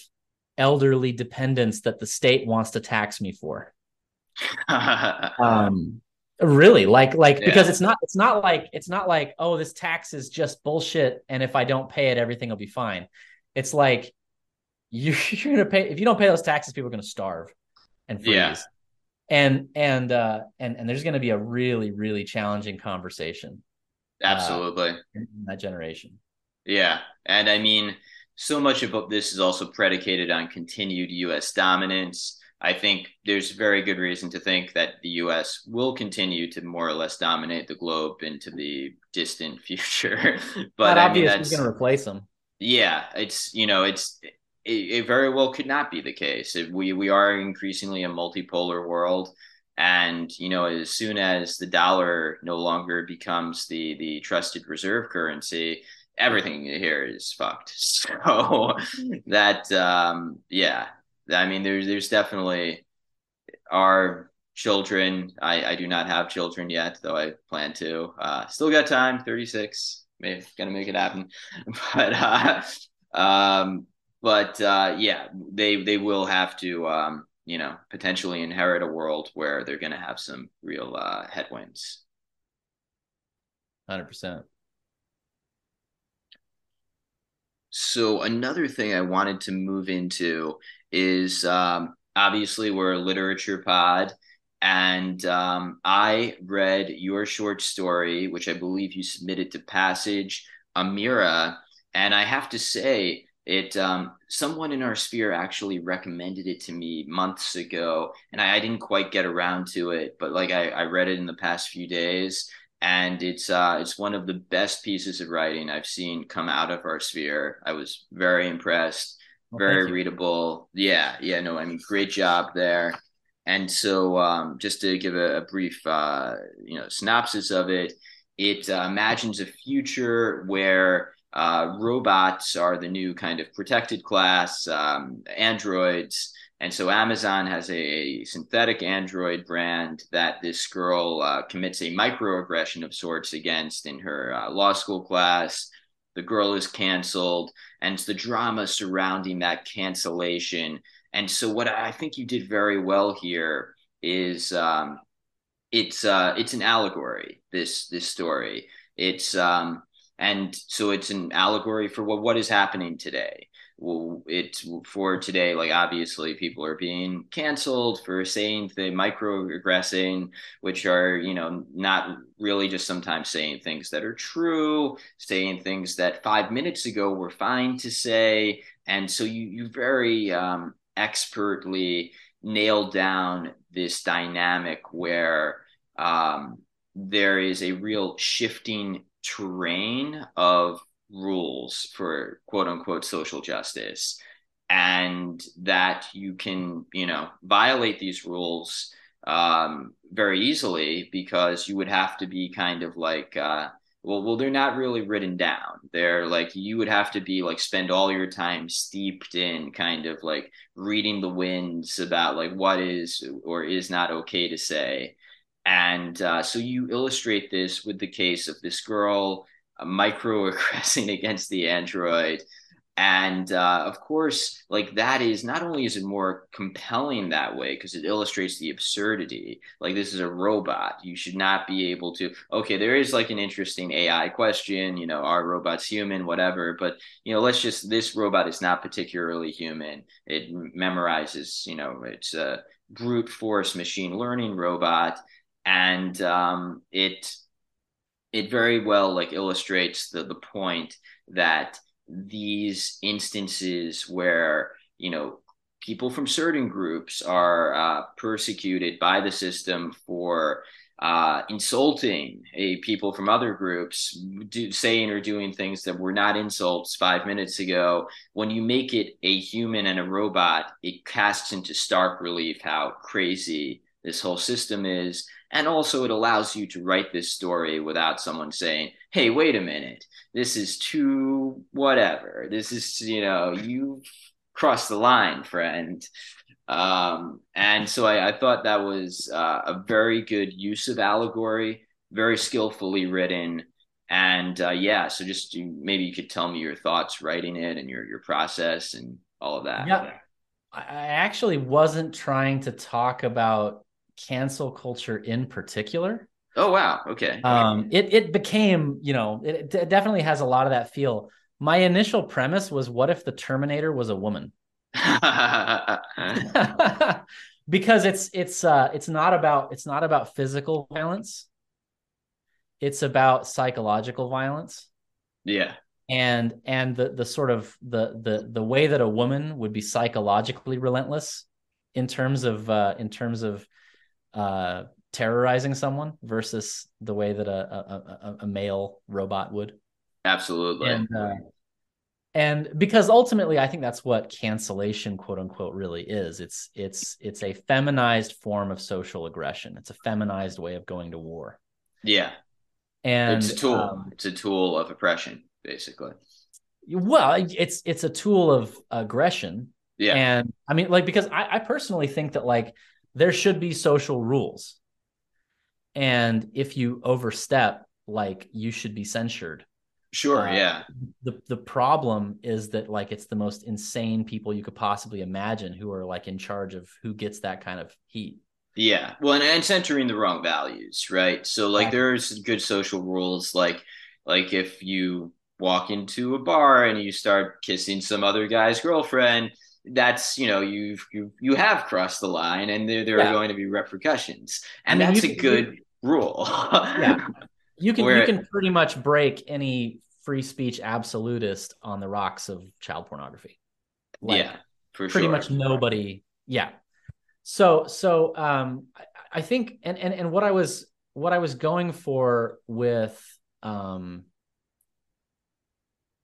elderly dependents that the state wants to tax me for um really like like yeah. because it's not it's not like it's not like oh this tax is just bullshit and if i don't pay it everything will be fine it's like you're, you're gonna pay if you don't pay those taxes people are gonna starve and freeze yeah. And and uh and and there's gonna be a really really challenging conversation uh, absolutely uh, in that generation yeah and i mean so much of this is also predicated on continued us dominance I think there's very good reason to think that the U.S. will continue to more or less dominate the globe into the distant future. but Not I mean, that's going to replace them. Yeah, it's you know, it's it, it, very well could not be the case. We we are increasingly a multipolar world, and you know, as soon as the dollar no longer becomes the the trusted reserve currency, everything here is fucked. So that um, yeah, I mean, there's there's definitely our children. I I do not have children yet, though I plan to. Uh, still got time. Thirty six. Maybe gonna make it happen, but uh, um, but uh, yeah, they they will have to um, you know potentially inherit a world where they're gonna have some real uh, headwinds. Hundred percent. So another thing I wanted to move into is um, obviously we're a literature pod. And um, I read your short story, which I believe you submitted to Passage, Amira. And I have to say, it um, someone in our sphere actually recommended it to me months ago, and I, I didn't quite get around to it. But like I, I read it in the past few days, and it's uh, it's one of the best pieces of writing I've seen come out of our sphere. I was very impressed well, very readable. Yeah, yeah, no, I mean, great job there. And so, um, just to give a, a brief, uh, you know, synopsis of it, it uh, imagines a future where uh, robots are the new kind of protected class, um, androids, And so Amazon has a synthetic Android brand that this girl uh, commits a microaggression of sorts against in her uh, law school class. The girl is canceled, and it's the drama surrounding that cancellation. And so, what I think you did very well here is um, it's uh, it's an allegory. This this story. It's um, and so it's an allegory for what what is happening today. Well, it's for today like obviously people are being canceled for saying the microaggressing which are you know not really just sometimes saying things that are true saying things that five minutes ago were fine to say. And so you you very um, expertly nailed down this dynamic where um, there is a real shifting terrain of rules for quote unquote social justice. And that you can you know violate these rules um, very easily because you would have to be kind of like uh, well well they're not really written down. They're like you would have to be like spend all your time steeped in kind of like reading the winds about like what is or is not okay to say and uh, so you illustrate this with the case of this girl microaggressing against the android. And uh, of course like that is not only is it more compelling that way because it illustrates the absurdity like this is a robot. You should not be able to okay there is like an interesting ai question you know are robots human whatever. But you know let's just this robot is not particularly human. It memorizes you know it's a brute force machine learning robot and um, it it very well like illustrates the the point that these instances where you know people from certain groups are uh, persecuted by the system for uh, insulting a people from other groups, do, saying or doing things that were not insults five minutes ago. When you make it a human and a robot, it casts into stark relief how crazy this whole system is and also, it allows you to write this story without someone saying, hey, wait a minute, this is too whatever. This is, you know, you crossed the line, friend. Um, and so I, I, thought that was uh, a very good use of allegory, very skillfully written. And uh, yeah, so just maybe you could tell me your thoughts writing it and your your process and all of that. Yeah, I actually wasn't trying to talk about cancel culture in particular. Oh wow, okay. Um, it it became, you know, it, it definitely has a lot of that feel. My initial premise was, what if the Terminator was a woman? because it's it's uh it's not about it's not about physical violence. It's about psychological violence. Yeah. And and the the sort of the the the way that a woman would be psychologically relentless in terms of uh in terms of uh, terrorizing someone versus the way that a, a, a male robot would. Absolutely. And, uh, and because ultimately I think that's what cancellation quote unquote really is. It's it's it's a feminized form of social aggression. It's a feminized way of going to war. Yeah. And it's a tool. Um, it's a tool of oppression, basically. Well, it's it's a tool of aggression. Yeah. And I mean, like, because I, I personally think that like there should be social rules. And if you overstep, like you should be censured. Sure, uh, yeah. The the problem is that like it's the most insane people you could possibly imagine who are like in charge of who gets that kind of heat. Yeah. Well, and, and centering the wrong values, right? So like exactly. there's good social rules like like if you walk into a bar and you start kissing some other guy's girlfriend, that's you know you've you you have crossed the line and there, there yeah. are going to be repercussions. And I mean, that's a good rule. Yeah. You can Where, you can pretty much break any free speech absolutist on the rocks of child pornography. Like, yeah for pretty sure. much nobody yeah. So so um I, I think and, and and what i was what i was going for with um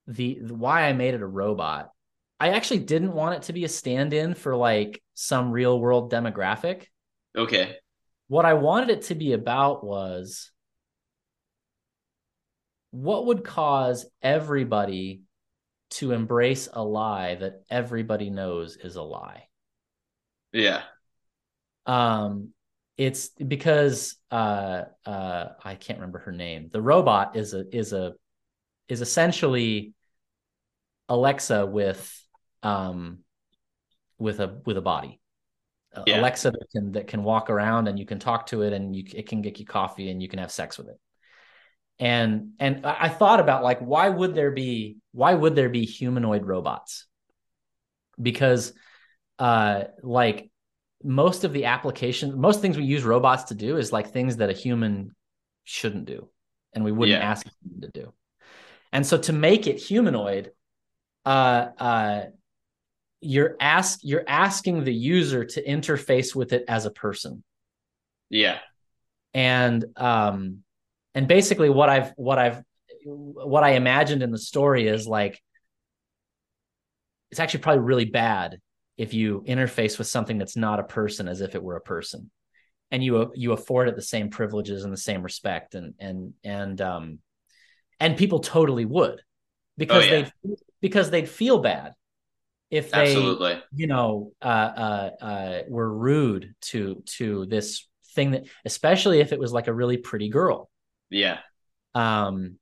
the, the why i made it a robot I actually didn't want it to be a stand-in for like some real world demographic. Okay. What I wanted it to be about was what would cause everybody to embrace a lie that everybody knows is a lie. Yeah. Um, it's because uh, uh, I can't remember her name. The robot is a is a is essentially Alexa with um with a with a body. Yeah. Alexa that can that can walk around and you can talk to it and you it can get you coffee and you can have sex with it. And and I thought about like why would there be why would there be humanoid robots? Because uh like most of the applications most things we use robots to do is like things that a human shouldn't do and we wouldn't yeah. ask them to do. And so to make it humanoid uh uh you're ask you're asking the user to interface with it as a person. Yeah. And um and basically what i've what i've what i imagined in the story is like it's actually probably really bad if you interface with something that's not a person as if it were a person. And you you afford it the same privileges and the same respect and and and um and people totally would because oh, yeah. they because they'd feel bad if they Absolutely. you know uh, uh, uh, were rude to to this thing that especially if it was like a really pretty girl. Yeah. Um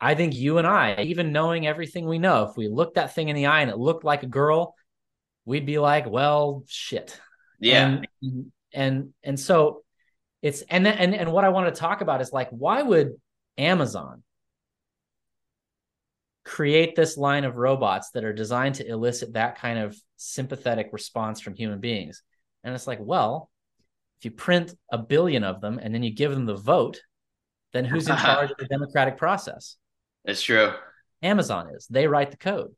i think you and i even knowing everything we know if we looked that thing in the eye and it looked like a girl we'd be like well shit. Yeah. And and, and so it's and then and, and what i want to talk about is like why would amazon create this line of robots that are designed to elicit that kind of sympathetic response from human beings. And it's like, well, if you print a billion of them and then you give them the vote, then who's in charge of the democratic process? That's true. Amazon is. They write the code.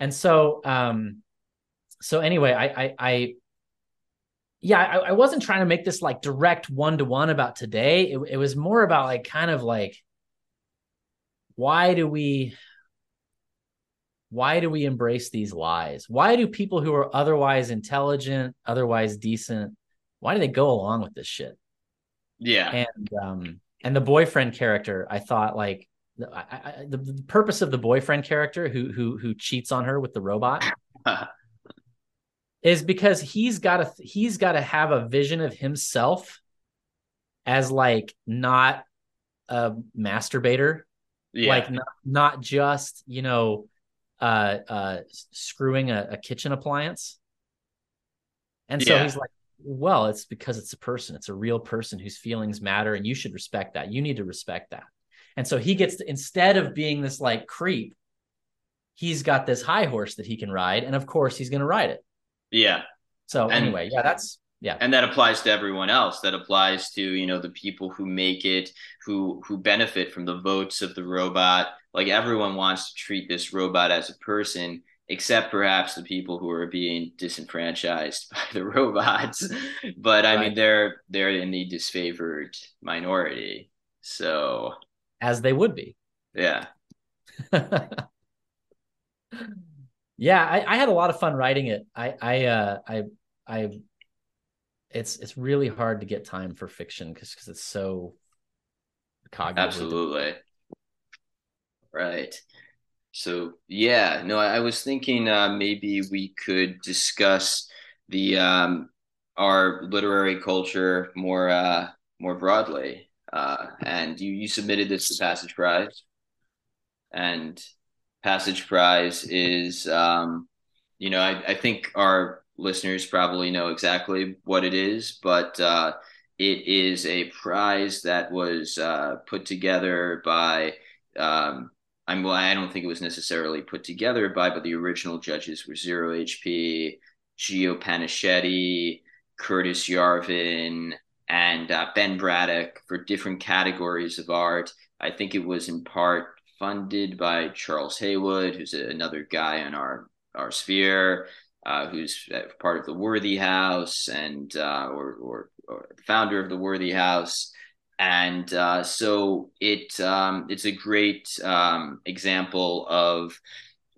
And so um so anyway, I I, I yeah, I, I wasn't trying to make this like direct one to one about today. It, it was more about like kind of like why do we why do we embrace these lies? Why do people who are otherwise intelligent, otherwise decent, why do they go along with this shit? Yeah. And um and the boyfriend character, I thought like I, I, the, the purpose of the boyfriend character who who who cheats on her with the robot is because he's got to he's got to have a vision of himself as like not a masturbator yeah. like not, not just you know uh, uh, screwing a, a, kitchen appliance. And so yeah. he's like, well, it's because it's a person, it's a real person whose feelings matter, and you should respect that. You need to respect that. And so he gets to, instead of being this like creep, he's got this high horse that he can ride, and of course he's going to ride it. Yeah. So and, anyway, yeah, that's yeah and that applies to everyone else that applies to you know the people who make it who who benefit from the votes of the robot like everyone wants to treat this robot as a person except perhaps the people who are being disenfranchised by the robots. But i right. mean they're they're in the disfavored minority so. As they would be. Yeah. Yeah I, I had a lot of fun writing it. I i uh i i it's it's really hard to get time for fiction because because it's so cognitive absolutely Right. So yeah, no, I, I was thinking uh, maybe we could discuss the um, our literary culture more uh, more broadly. Uh, and you you submitted this to Passage Prize, and Passage Prize is um, you know I, I think our listeners probably know exactly what it is, but uh, it is a prize that was uh, put together by um, I'm well, I don't think it was necessarily put together by, but the original judges were Zero HP, Gio Pennacchietti, Curtis Yarvin, and uh, Ben Braddock for different categories of art. I think it was in part funded by Charles Haywood, who's another guy in our our sphere, uh, who's part of the Worthy House and uh, or, or, or founder of the Worthy House and uh, so it um, it's a great um, example of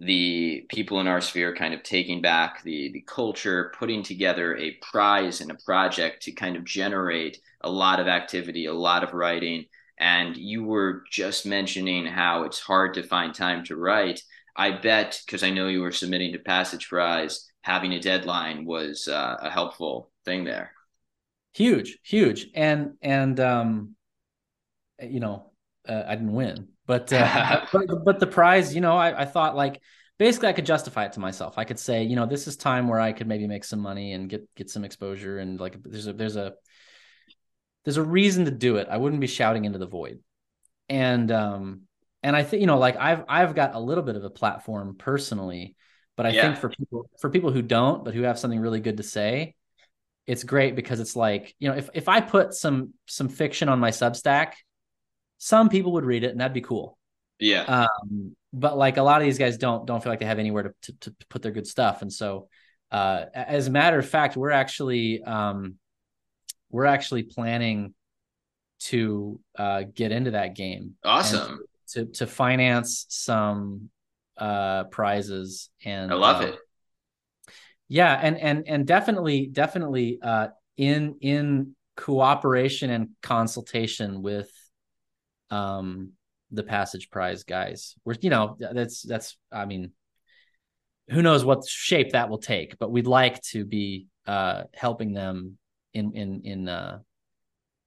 the people in our sphere kind of taking back the the culture, putting together a prize and a project to kind of generate a lot of activity, a lot of writing. And you were just mentioning how it's hard to find time to write. I bet because I know you were submitting to Passage Prize having a deadline was uh, a helpful thing there. Huge, huge, and and um, you know, uh, I didn't win, but, uh, but but the prize, you know, I, I thought like basically I could justify it to myself. I could say, you know, this is time where I could maybe make some money and get get some exposure, and like there's a there's a there's a reason to do it. I wouldn't be shouting into the void, and um, and I think you know, like I've I've got a little bit of a platform personally, but I yeah. think for people for people who don't, but who have something really good to say, it's great because it's like you know, if if I put some some fiction on my Substack some people would read it and that'd be cool. Yeah. Um, but like a lot of these guys don't don't feel like they have anywhere to to, to put their good stuff, and so uh, as a matter of fact, we're actually um, we're actually planning to uh, get into that game. Awesome. To to finance some uh, prizes and I love uh, it. Yeah, and and and definitely definitely uh, in in cooperation and consultation with um the passage prize guys. We're you know that's that's i mean who knows what shape that will take but we'd like to be uh helping them in in in uh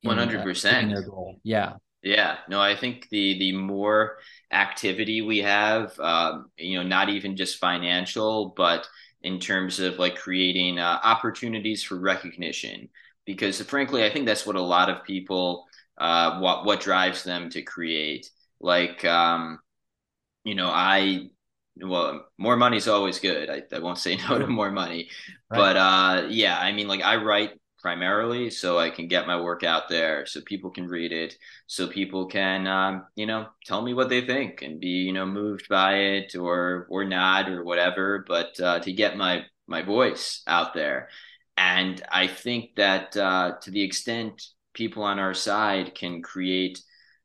100% uh, yeah. Yeah. No i think the the more activity we have um you know not even just financial but in terms of like creating uh, opportunities for recognition because frankly i think that's what a lot of people uh, what what drives them to create. Like, um, you know, I well, more money is always good. I, I won't say no to more money, right. but uh, yeah, I mean, like I write primarily so I can get my work out there, so people can read it, so people can, um, you know, tell me what they think and be, you know, moved by it or or not or whatever. But uh, to get my my voice out there, and I think that uh, to the extent people on our side can create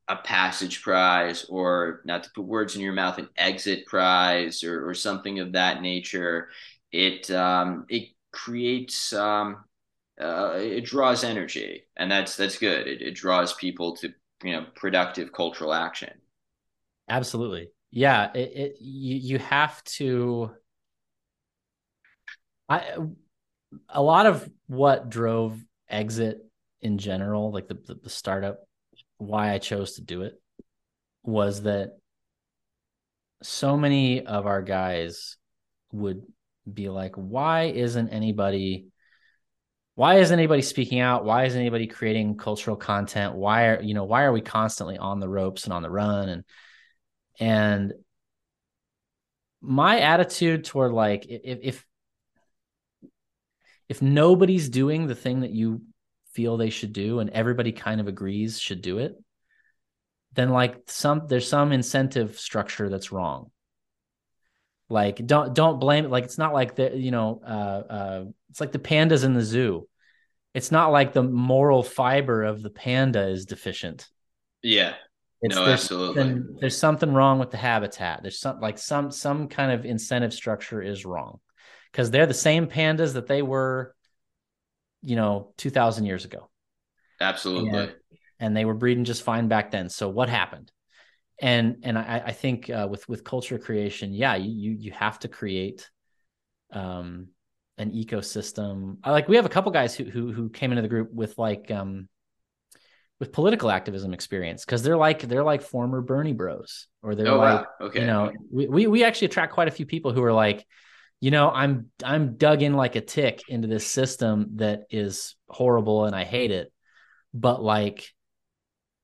a passage prize or not to put words in your mouth an exit prize or, or something of that nature it um, it creates um, uh, it draws energy and that's that's good. It, it draws people to you know productive cultural action. Absolutely. Yeah it, it you, you have to i a lot of what drove exit in general, like the, the, the startup, why I chose to do it was that so many of our guys would be like, why isn't anybody why isn't anybody speaking out? Why isn't anybody creating cultural content? Why are you know why are we constantly on the ropes and on the run and and my attitude toward like if if if nobody's doing the thing that you feel they should do and everybody kind of agrees should do it then like some there's some incentive structure that's wrong like don't don't blame it like it's not like the you know uh uh it's like the pandas in the zoo it's not like the moral fiber of the panda is deficient yeah it's, no, there's absolutely. Something, there's something wrong with the habitat. There's some like some some kind of incentive structure is wrong because they're the same pandas that they were you know, 2000 years ago. Absolutely. And, and, they were breeding just fine back then. So what happened? And and I, I think uh, with with culture creation, yeah, you you you have to create um an ecosystem. I like we have a couple guys who who who came into the group with like um with political activism experience because they're like they're like former Bernie bros or they're oh, like wow. okay. you know we, we we actually attract quite a few people who are like you know i'm i'm dug in like a tick into this system that is horrible and i hate it but like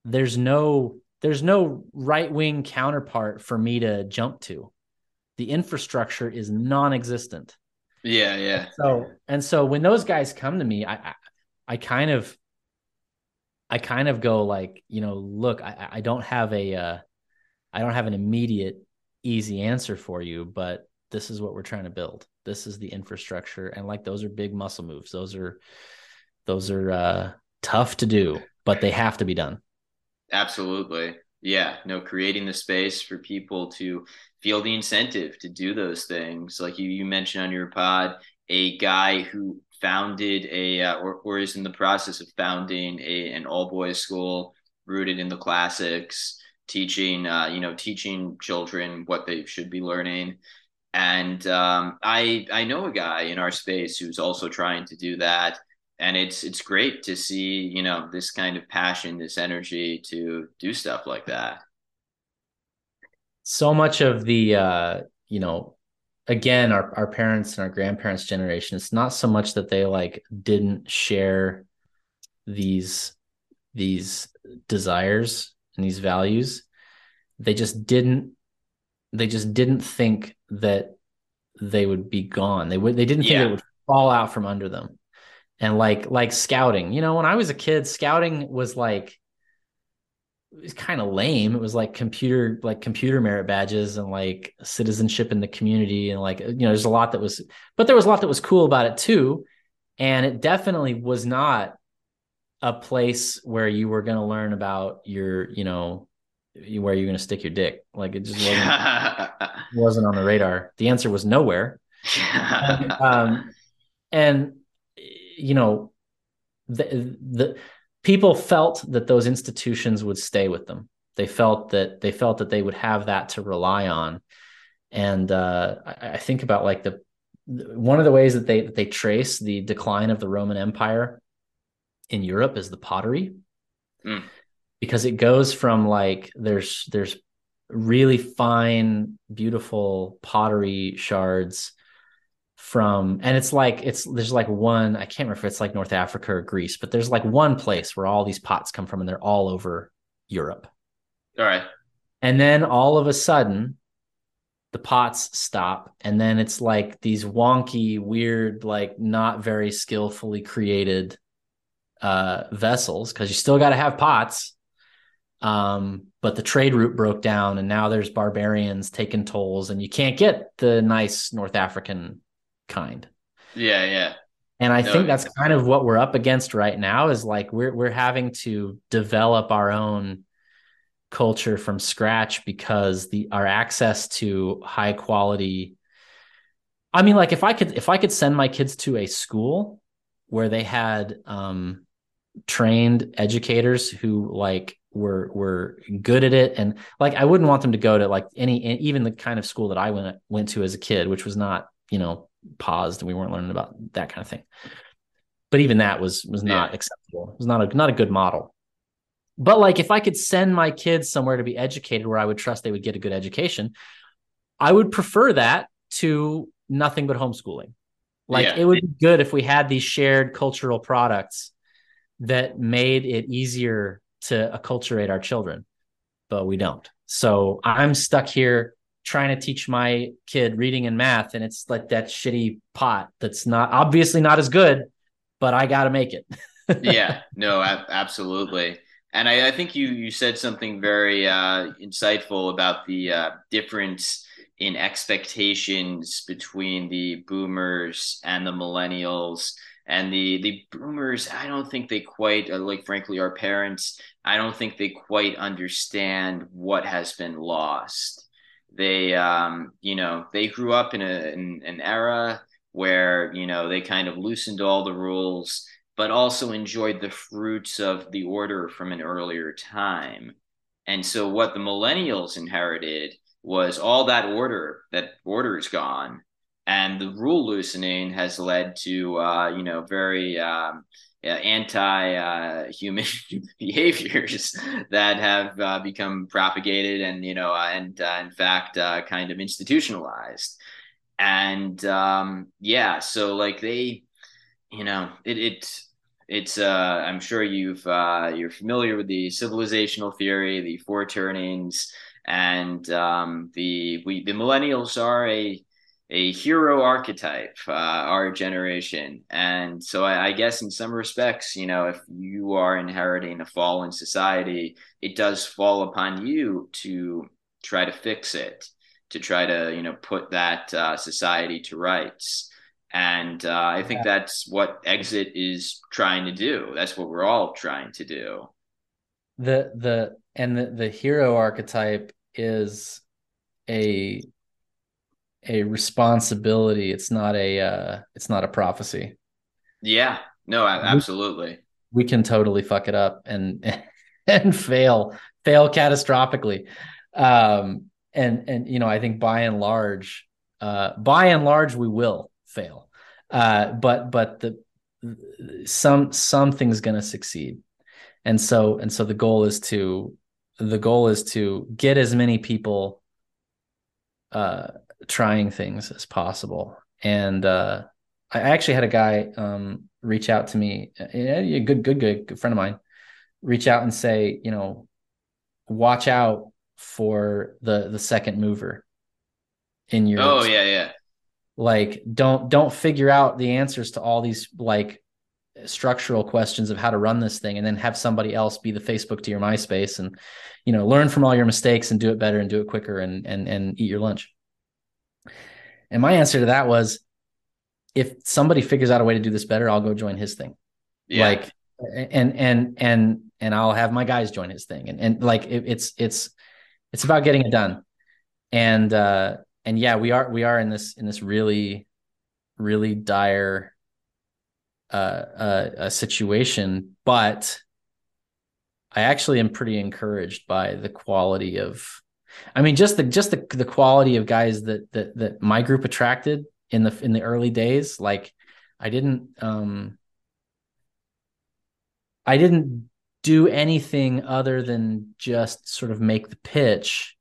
there's no there's no right wing counterpart for me to jump to the infrastructure is non-existent yeah yeah so and so when those guys come to me i i, I kind of i kind of go like you know look i i don't have a uh i don't have an immediate easy answer for you but this is what we're trying to build. This is the infrastructure. And like those are big muscle moves. Those are those are uh tough to do, but they have to be done. Absolutely. Yeah. No, creating the space for people to feel the incentive to do those things. Like you, you mentioned on your pod, a guy who founded a uh, or, or is in the process of founding a an all boys school rooted in the classics teaching uh, you know teaching children what they should be learning and um, I I know a guy in our space who's also trying to do that, and it's it's great to see you know this kind of passion, this energy to do stuff like that. So much of the uh, you know, again, our our parents and our grandparents' generation. It's not so much that they like didn't share these these desires and these values they just didn't they just didn't think that they would be gone they would they didn't think yeah. it would fall out from under them and like like scouting you know when i was a kid scouting was like it was kind of lame it was like computer like computer merit badges and like citizenship in the community and like you know there's a lot that was but there was a lot that was cool about it too and it definitely was not a place where you were going to learn about your, you know, where you're going to stick your dick. Like it just wasn't, wasn't on the radar. The answer was nowhere. um, and you know, the the people felt that those institutions would stay with them. They felt that they felt that they would have that to rely on. And uh, I, I think about like the one of the ways that they that they trace the decline of the Roman Empire in Europe is the pottery. Mm. Because it goes from like there's there's really fine, beautiful pottery shards from and it's like it's there's like one I can't remember if it's like North Africa or Greece, but there's like one place where all these pots come from and they're all over Europe. All right. And then all of a sudden the pots stop and then it's like these wonky weird like not very skillfully created uh, vessels because you still got to have pots. Um, but the trade route broke down, and now there's barbarians taking tolls, and you can't get the nice North African kind. Yeah, yeah. And I no, think that's kind of what we're up against right now is like we're we're having to develop our own culture from scratch because the our access to high quality I mean like if I could if I could send my kids to a school where they had um trained educators who like were were good at it and like I wouldn't want them to go to like any even the kind of school that I went went to as a kid which was not you know paused and we weren't learning about that kind of thing but even that was was not yeah. acceptable it was not a not a good model but like if I could send my kids somewhere to be educated where I would trust they would get a good education I would prefer that to nothing but homeschooling like yeah. it would be good if we had these shared cultural products that made it easier to acculturate our children, but we don't. So I'm stuck here trying to teach my kid reading and math, and it's like that shitty pot that's not obviously not as good, but I got to make it. yeah, no, absolutely. And I, I, think you you said something very uh, insightful about the uh, difference in expectations between the boomers and the millennials and the the boomers i don't think they quite uh, like frankly our parents i don't think they quite understand what has been lost they um you know they grew up in a in an era where you know they kind of loosened all the rules but also enjoyed the fruits of the order from an earlier time. And so what the millennials inherited was all that order that order is gone. And the rule loosening has led to uh, you know very um, anti-human uh, behaviors that have uh, become propagated and you know uh, and uh, in fact uh, kind of institutionalized. And um, yeah so like they you know it, it it's uh, i'm sure you've you're familiar with the civilizational theory the four turnings and um, the we the millennials are a a hero archetype, uh, our generation. And so I, I, guess in some respects, you know, if you are inheriting a fallen society, it does fall upon you to try to fix it, to try to, you know, put that uh, society to rights. And uh, I think yeah. that's what Exit is trying to do. That's what we're all trying to do. The the and the, the hero archetype is a a responsibility. It's not a uh, it's not a prophecy. Yeah. No, absolutely. We, we can totally fuck it up and and fail fail catastrophically. Um, and and you know, I think by and large, uh, by and large, we will fail. Uh, but but the some something's going to succeed, and so and so the goal is to the goal is to get as many people uh, trying things as possible. And uh, I actually had a guy um, reach out to me, a good, good, good, good friend of mine, reach out and say, you know, watch out for the the second mover in your. Oh yeah, yeah. Like, don't don't figure out the answers to all these like structural questions of how to run this thing and then have somebody else be the facebook to your myspace and you know learn from all your mistakes and do it better and do it quicker and and and eat your lunch and my answer to that was if somebody figures out a way to do this better i'll go join his thing yeah. like and and and and i'll have my guys join his thing and and like it, it's it's it's about getting it done and uh and yeah we are we are in this in this really really dire uh, a situation, but I actually am pretty encouraged by the quality of. I mean, just the just the the quality of guys that that that my group attracted in the in the early days. Like, I didn't um, I didn't do anything other than just sort of make the pitch.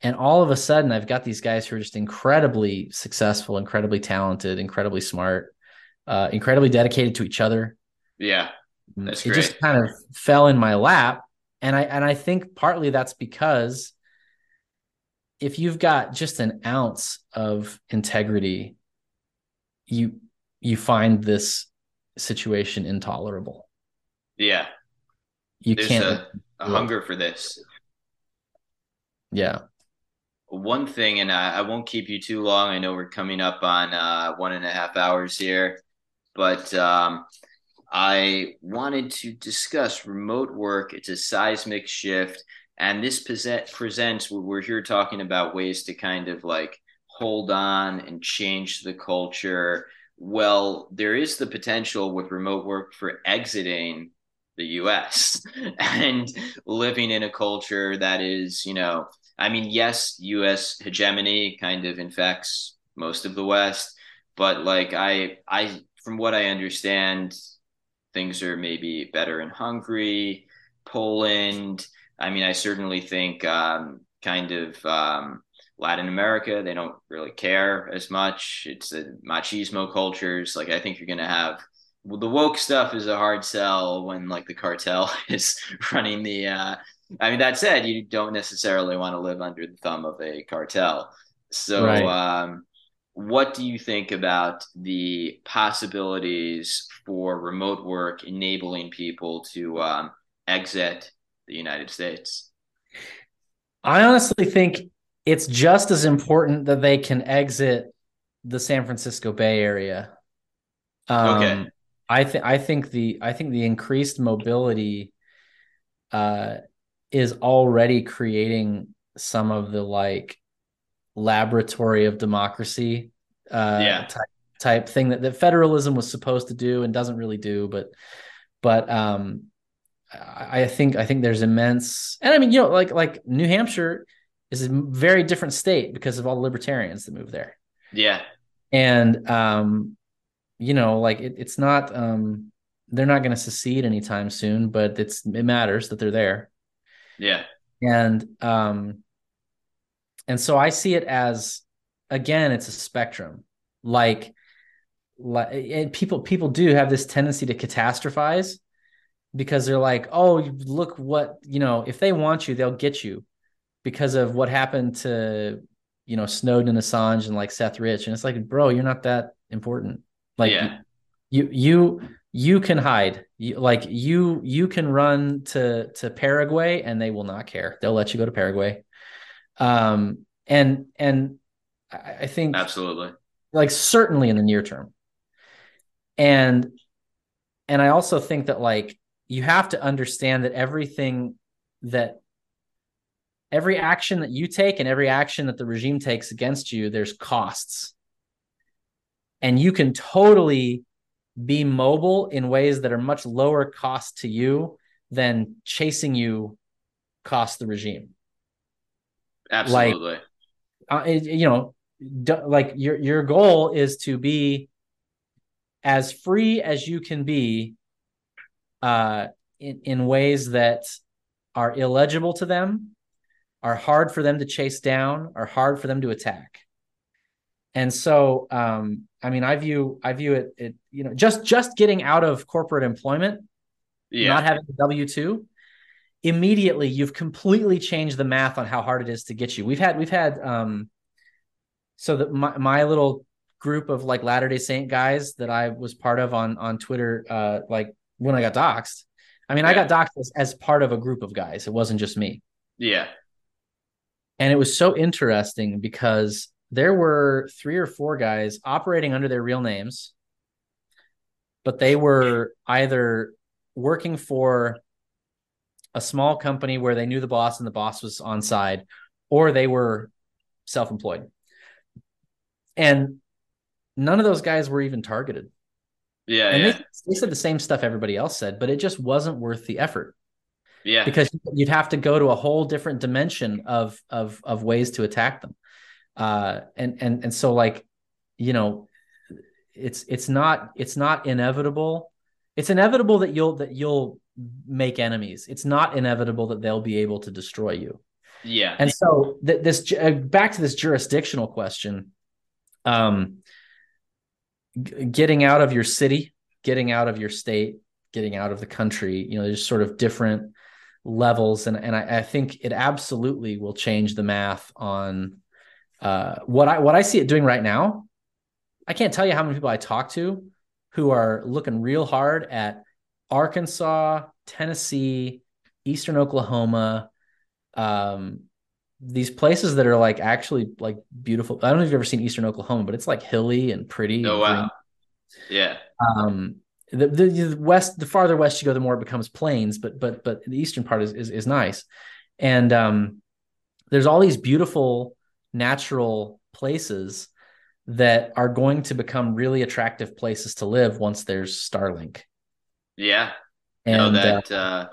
And all of a sudden, I've got these guys who are just incredibly successful, incredibly talented, incredibly smart, uh, incredibly dedicated to each other. Yeah, that's it great. just kind of fell in my lap, and I and I think partly that's because if you've got just an ounce of integrity, you you find this situation intolerable. Yeah, you There's can't. a, a hunger for this. Yeah one thing, and I, I, won't keep you too long. I know we're coming up on uh, one and a half hours here, but um, I wanted to discuss remote work. It's a seismic shift, and this present, presents. We're here talking about ways to kind of like hold on and change the culture. Well, there is the potential with remote work for exiting the US and living in a culture that is, you know, I mean, yes, U.S. hegemony kind of infects most of the West, but like I, I, from what I understand, things are maybe better in Hungary, Poland. I mean, I certainly think um, kind of um, Latin America, they don't really care as much. It's the machismo cultures. Like, I think you're going to have well, the woke stuff is a hard sell when like the cartel is running the uh, I mean, that said, you don't necessarily want to live under the thumb of a cartel. So, right. um, what do you think about the possibilities for remote work enabling people to um, exit the United States? I honestly think it's just as important that they can exit the San Francisco Bay Area. Um, okay. I think I think the I think the increased mobility uh, is already creating some of the like laboratory of democracy uh, yeah. type, type thing that, that federalism was supposed to do and doesn't really do but but um I, I think I think there's immense and I mean you know like like New Hampshire is a very different state because of all the libertarians that move there. Yeah. And um you know like it, it's not um they're not going to secede anytime soon but it's it matters that they're there yeah. And um and so I see it as again it's a spectrum. Like like and people people do have this tendency to catastrophize because they're like, "Oh, look what, you know, if they want you, they'll get you." Because of what happened to you know Snowden and Assange and like Seth Rich and it's like, "Bro, you're not that important." Like yeah. you you you can hide you, like you you can run to to paraguay and they will not care they'll let you go to paraguay um and and i think absolutely like certainly in the near term and and i also think that like you have to understand that everything that every action that you take and every action that the regime takes against you there's costs and you can totally be mobile in ways that are much lower cost to you than chasing you cost the regime. Absolutely. Like, uh, you know, like your your goal is to be as free as you can be uh in, in ways that are illegible to them are hard for them to chase down are hard for them to attack and so um i mean i view i view it it you know just just getting out of corporate employment Yeah. not having a W two, immediately you've completely changed the math on how hard it is to get you. We've had we've had um, so that my my little group of like Latter Day Saint guys that I was part of on on Twitter, uh, like when I got doxxed. I mean, I got doxxed as, as part of a group of guys. It wasn't just me, yeah. and it was so interesting because there were three or four guys operating under their real names, but they were either working for a small company where they knew the boss and the boss was on side, or they were self-employed. And none of those guys were even targeted. Yeah. and yeah. they, they said the same stuff everybody else said, but it just wasn't worth the effort yeah. because you'd have to go to a whole different dimension of of of ways to attack them. Uh and and and so like, you know, it's it's not it's not inevitable. It's inevitable that you'll that you'll make enemies. It's not inevitable that they'll be able to destroy you. yeah. And so th- this uh, back to this jurisdictional question. Um, getting out of your city, getting out of your state, getting out of the country. You know, there's sort of different levels, and and I, I think it absolutely will change the math on uh, what I what I see it doing right now. I can't tell you how many people I talk to who are looking real hard at Arkansas, Tennessee, Eastern Oklahoma, um, these places that are like actually like beautiful. I don't know if you've ever seen Eastern Oklahoma, but it's like hilly and pretty. Oh and wow. Yeah. Um, the, the the west, the farther west you go, the more it becomes plains. But but but the eastern part is is, is nice, and um, there's all these beautiful natural places that are going to become really attractive places to live once there's Starlink. Yeah. And no, uh, that uh,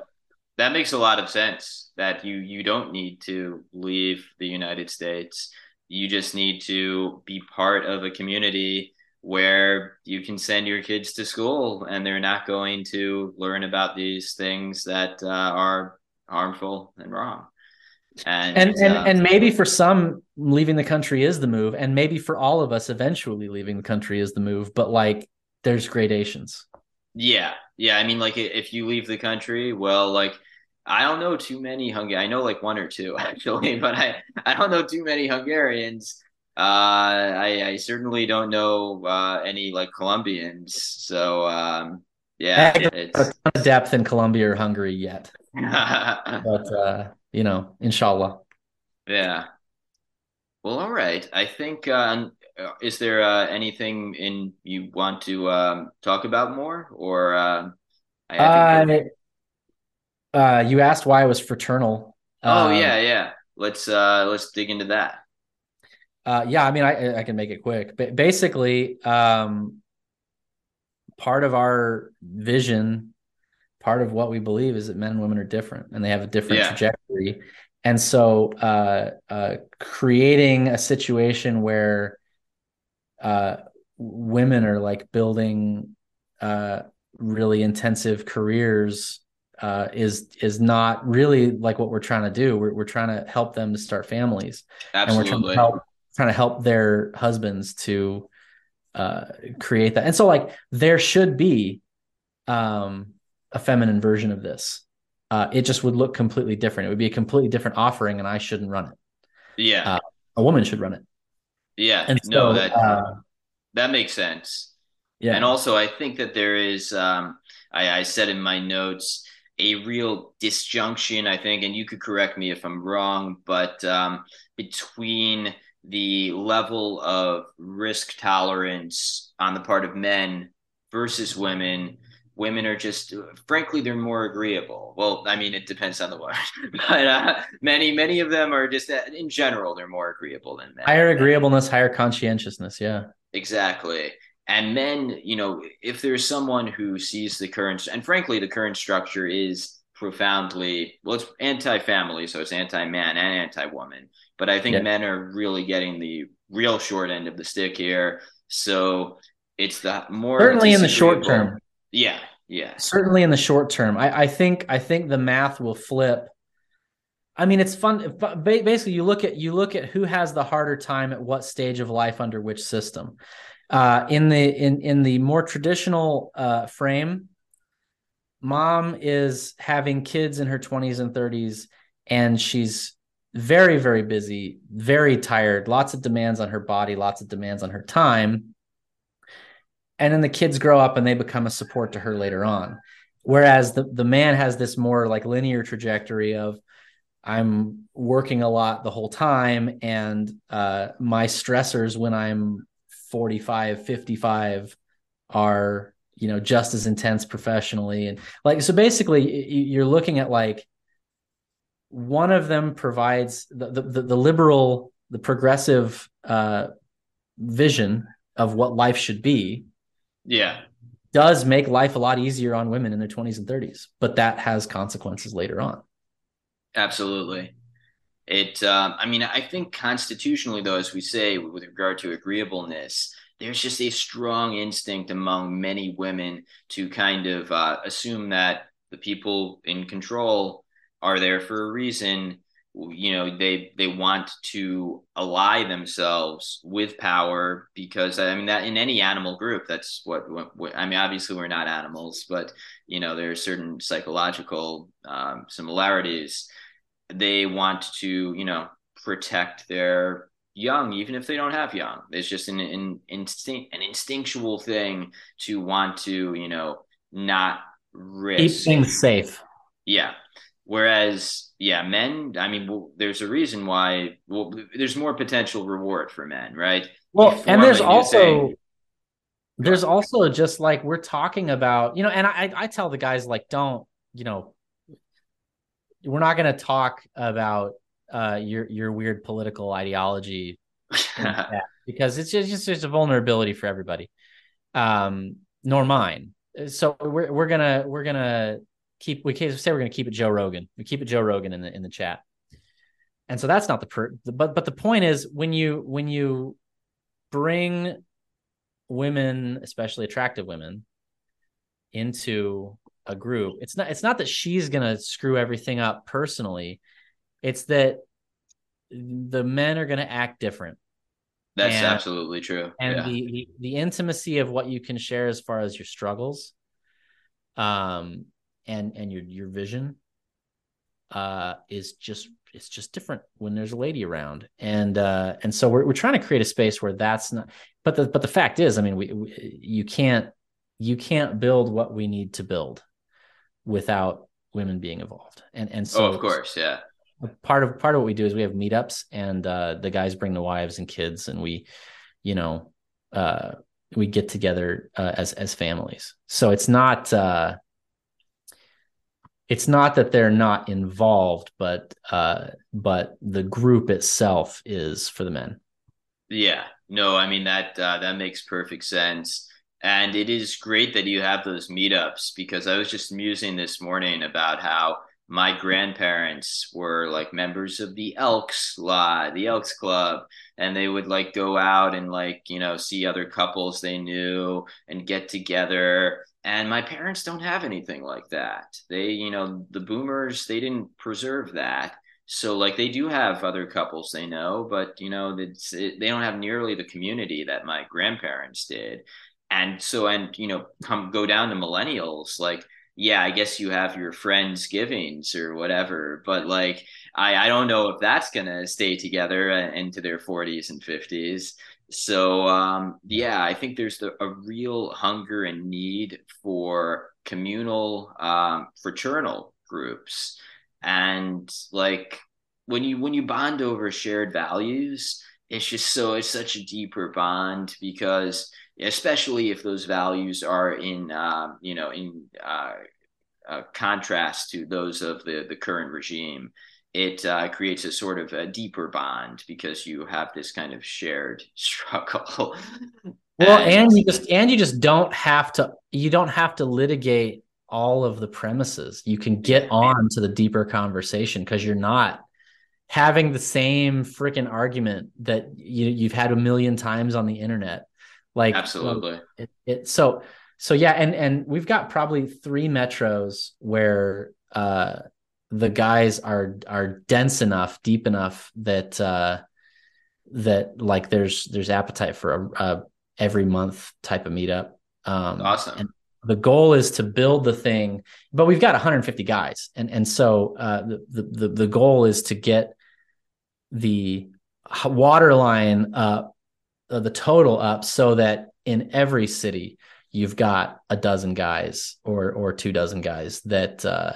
that makes a lot of sense. That you you don't need to leave the United States. You just need to be part of a community where you can send your kids to school and they're not going to learn about these things that uh, are harmful and wrong. And and and, uh, and maybe for some leaving the country is the move and maybe for all of us eventually leaving the country is the move but like there's gradations Yeah, yeah. I mean, like if you leave the country, well, like I don't know too many Hungarians. I know like one or two actually, but I I don't know too many Hungarians. Uh, I I certainly don't know uh, any like Colombians. So um, yeah, it's a ton of depth in colombia or hungary yet but uh you know inshallah yeah. Well, all right. I think. Uh, uh, is there uh, anything in you want to um, talk about more, or uh, I, I uh, you asked why i was fraternal Oh Um, yeah, yeah. Let's uh let's dig into that. Uh, yeah, I mean, I I can make it quick, but basically, um, part of our vision, part of what we believe is that men and women are different, and they have a different Yeah. trajectory. And so, uh, uh, creating a situation where uh, women are like building uh, really intensive careers uh, is is not really like what we're trying to do. We're we're trying to help them to start families and we're trying to help trying to help their husbands to uh create that and so like there should be um a feminine version of this uh it just would look completely different it would be a completely different offering and i shouldn't run it Yeah. uh, a woman should run it yeah. and no, so that uh, that makes sense. yeah And also I think that there is um I, I said in my notes a real disjunction, I think, and you could correct me if I'm wrong, but um between the level of risk tolerance on the part of men versus women women are just frankly they're more agreeable. Well i mean it depends on the word but uh, many many of them are just uh, in general they're more agreeable than men. Higher agreeableness higher conscientiousness yeah. Exactly and men you know if there's someone who sees the current and frankly the current structure is profoundly well it's anti-family so it's anti-man and anti-woman. But i think Yeah. men are really getting the real short end of the stick here. So it's the more Certainly in the short term. yeah yeah. Certainly in the short term. I, I think i think the math will flip. I mean it's fun basically you look at you look at who has the harder time at what stage of life under which system uh, in the in in the more traditional uh, frame mom is having kids in her 20s and 30s and she's very very busy very tired lots of demands on her body lots of demands on her time. And then the kids grow up and they become a support to her later on. Whereas the the man has this more like linear trajectory of i'm working a lot the whole time and uh my stressors when i'm 45 55 are you know just as intense professionally. And like so basically you're looking at like one of them provides the the, the, the liberal the progressive uh vision of what life should be. Yeah. Does make life a lot easier on women in their 20s and 30s but that has consequences later on. Absolutely. It, um, I mean, I think constitutionally, though, as we say, with regard to agreeableness, there's just a strong instinct among many women to kind of uh, assume that the people in control are there for a reason. You know, they they want to ally themselves with power because I mean that in any animal group, that's what, what, what I mean. Obviously, we're not animals, but you know, there are certain psychological um, similarities they want to you know protect their young even if they don't have young. It's just an, an instinct an instinctual thing to want to you know not risk. Keep things safe. Yeah. Whereas yeah men i mean well, there's a reason why well there's more potential reward for men right? Well Before and there's also there's also just like we're talking about you know and i i tell the guys like don't you know we're not going to talk about uh your your weird political ideology because it's just, just a vulnerability for everybody. Um nor mine. So we're we're gonna we're gonna keep we can't say we're gonna keep it joe rogan. We keep it joe rogan in the in the chat. And so that's not the per but but the point is when you when you bring women especially attractive women into a group. It's not it's not that she's gonna screw everything up personally. It's that the men are gonna act different. That's And- absolutely true. and yeah. the, the the intimacy of what you can share as far as your struggles um and and your your vision uh is just it's just different when there's a lady around. And uh and so we're, we're trying to create a space where that's not but the but the fact is i mean we, we you can't you can't build what we need to build without women being involved. And and so oh of course yeah. part of part of what we do is we have meetups and uh the guys bring the wives and kids and we you know uh we get together uh, as as families. So it's not uh it's not that they're not involved but uh but the group itself is for the men. Yeah, no, I mean that uh, that makes perfect sense, and it is great that you have those meetups because I was just musing this morning about how my grandparents were like members of the Elks Lodge, the Elks Club, and they would like go out and like you know see other couples they knew and get together. And my parents don't have anything like that. They, you know, the boomers, they didn't preserve that. So like they do have other couples they know, but you know it's it, they don't have nearly the community that my grandparents did. And so and you know come go down to millennials like yeah, I guess you have your friends givings or whatever, but like I I don't know if that's to stay together uh, into their 40s and 50s. So um yeah, I think there's the, a real hunger and need for communal um fraternal groups and like when you when you bond over shared values it's just so it's such a deeper bond because especially if those values are in um, you know in uh, uh, contrast to those of the the current regime it uh, creates a sort of a deeper bond because you have this kind of shared struggle well and you just and you just don't have to you don't have to litigate all of the premises. You can get on to the deeper conversation because you're not having the same freaking argument that you, you've had a million times on the internet. Like absolutely. It, it, so so yeah, and and we've got probably three metros where uh the guys are are dense enough, deep enough that uh that like there's there's appetite for a, a every month type of meetup. Um, awesome. The goal is to build the thing, but we've got 150 guys, and and so uh, the, the the goal is to get the water line up, uh, the total up, so that in every city you've got a dozen guys or or two dozen guys that uh,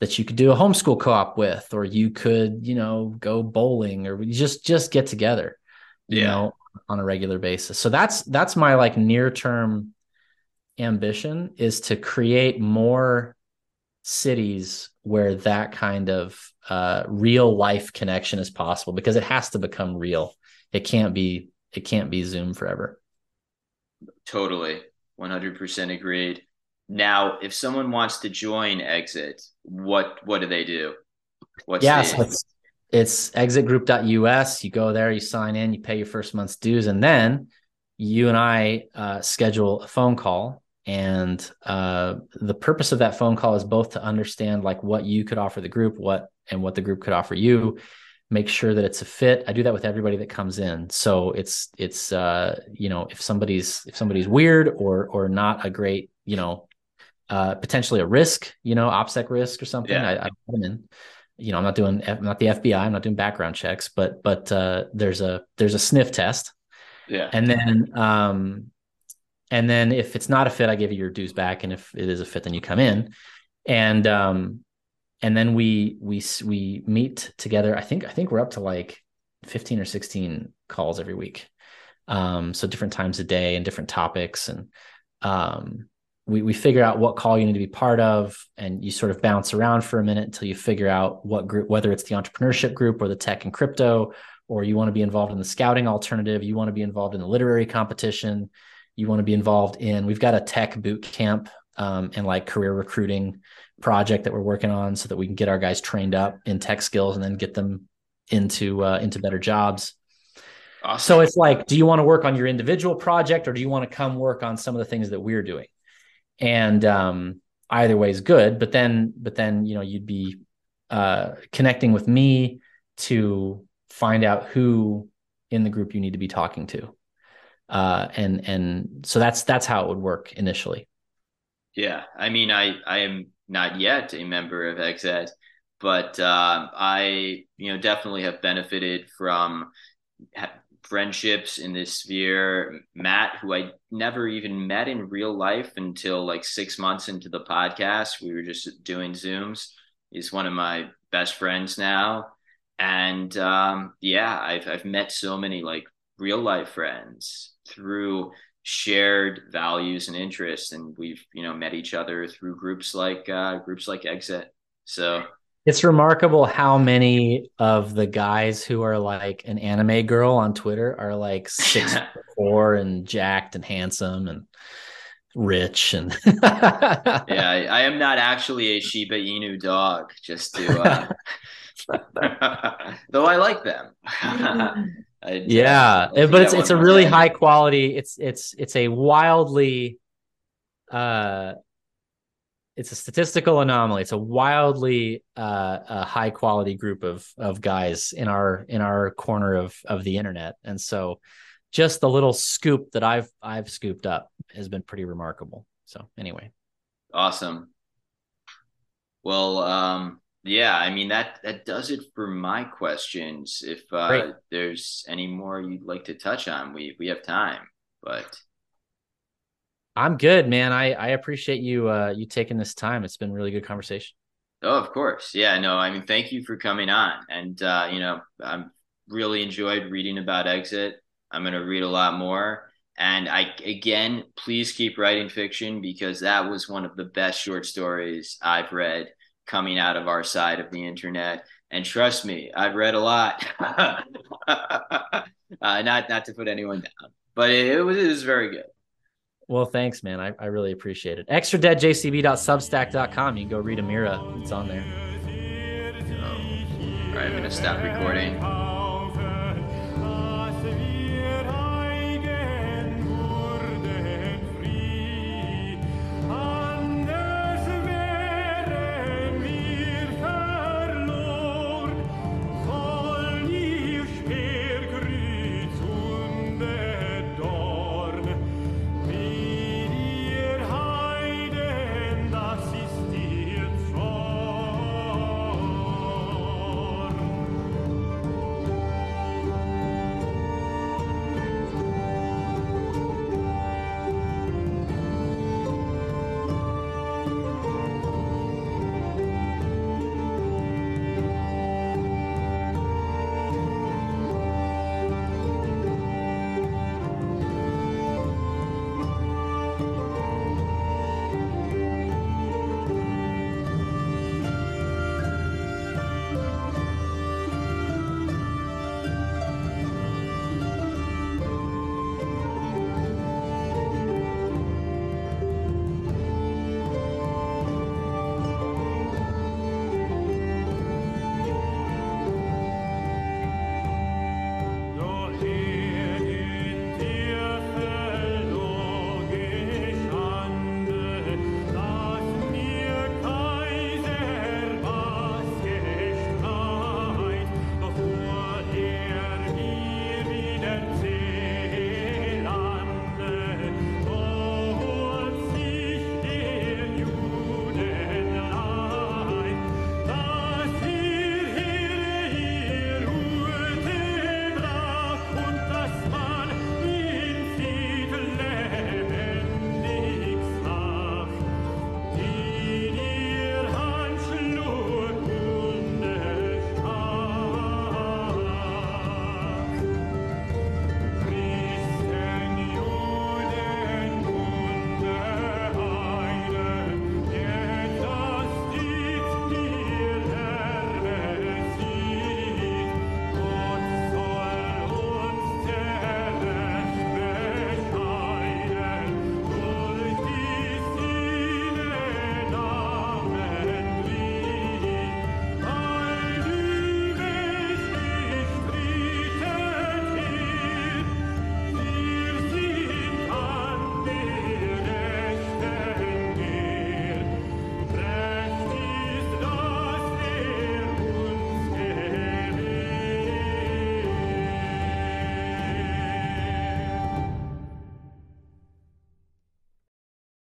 that you could do a homeschool co-op with, or you could you know go bowling, or just just get together, you yeah. know, on a regular basis. So that's that's my like near term ambition is to create more cities where that kind of uh, real life connection is possible because it has to become real. It can't be it can't be Zoom forever. Totally, one hundred percent agreed. Now, if someone wants to join Exit, what what do they do? What's yeah, the... so it's, it's exitgroup.us. You go there, you sign in, you pay your first month's dues, and then you and I uh, schedule a phone call and uh, the purpose of that phone call is both to understand like what you could offer the group what and what the group could offer you make sure that it's a fit. I do that with everybody that comes in. So it's it's uh, you know if somebody's if somebody's weird or or not a great you know uh, potentially a risk you know opsec risk or something yeah. I, I put them in. You know i'm not doing i'm not the fbi i'm not doing background checks but but uh, there's a there's a sniff test. Yeah. And then um and then if it's not a fit i give you your dues back. And if it is a fit then you come in. And um and then we we we meet together. I think i think we're up to like 15 or 16 calls every week. Um so different times a day and different topics. And um we, we figure out what call you need to be part of. And you sort of bounce around for a minute until you figure out what group whether it's the entrepreneurship group or the tech and crypto or you want to be involved in the scouting alternative. You want to be involved in the literary competition. You want to be involved in. We've got a tech boot camp um, and like career recruiting project that we're working on so that we can get our guys trained up in tech skills and then get them into uh, into better jobs. Awesome. So it's like, do you want to work on your individual project or do you want to come work on some of the things that we're doing? And um, either way is good. But then, but then you know, you'd be uh, connecting with me to find out who in the group you need to be talking to uh, and and so that's that's how it would work initially. Yeah, I mean, I I am not yet a member of Exit, but uh, I you know definitely have benefited from friendships in this sphere. Matt, who I never even met in real life until like six months into the podcast, we were just doing Zooms. He's one of my best friends now, and um, yeah, I've I've met so many like real life friends through shared values and interests and we've you know met each other through groups like uh, groups like exit. So it's remarkable how many of the guys who are like an anime girl on twitter are like six four and jacked and handsome and rich and yeah I, I, am not actually a shiba inu dog just to uh... though i like them I, yeah, I but it's it's a really high quality. It's it's it's a wildly, uh, it's a statistical anomaly. It's a wildly uh, a high quality group of of guys in our in our corner of of the internet, and so just the little scoop that I've I've scooped up has been pretty remarkable. So anyway, awesome. Well, um, yeah, I mean that that does it for my questions. If uh, there's any more you'd like to touch on, we we have time. But I'm good, man. I I appreciate you uh you taking this time. It's been really good conversation. Oh, of course. Yeah, no, I mean thank you for coming on. And uh, you know, I'm really enjoyed reading about Exit. I'm gonna read a lot more. And I again, please keep writing fiction because that was one of the best short stories I've read coming out of our side of the internet. And trust me, I've read a lot. uh, not not to put anyone down, but it, it, was it was very good. Well, thanks, man. I, I really appreciate it. Extra dead JCB.substack.com. You can go read Amira. It's on there. Um, all right, I'm gonna stop recording.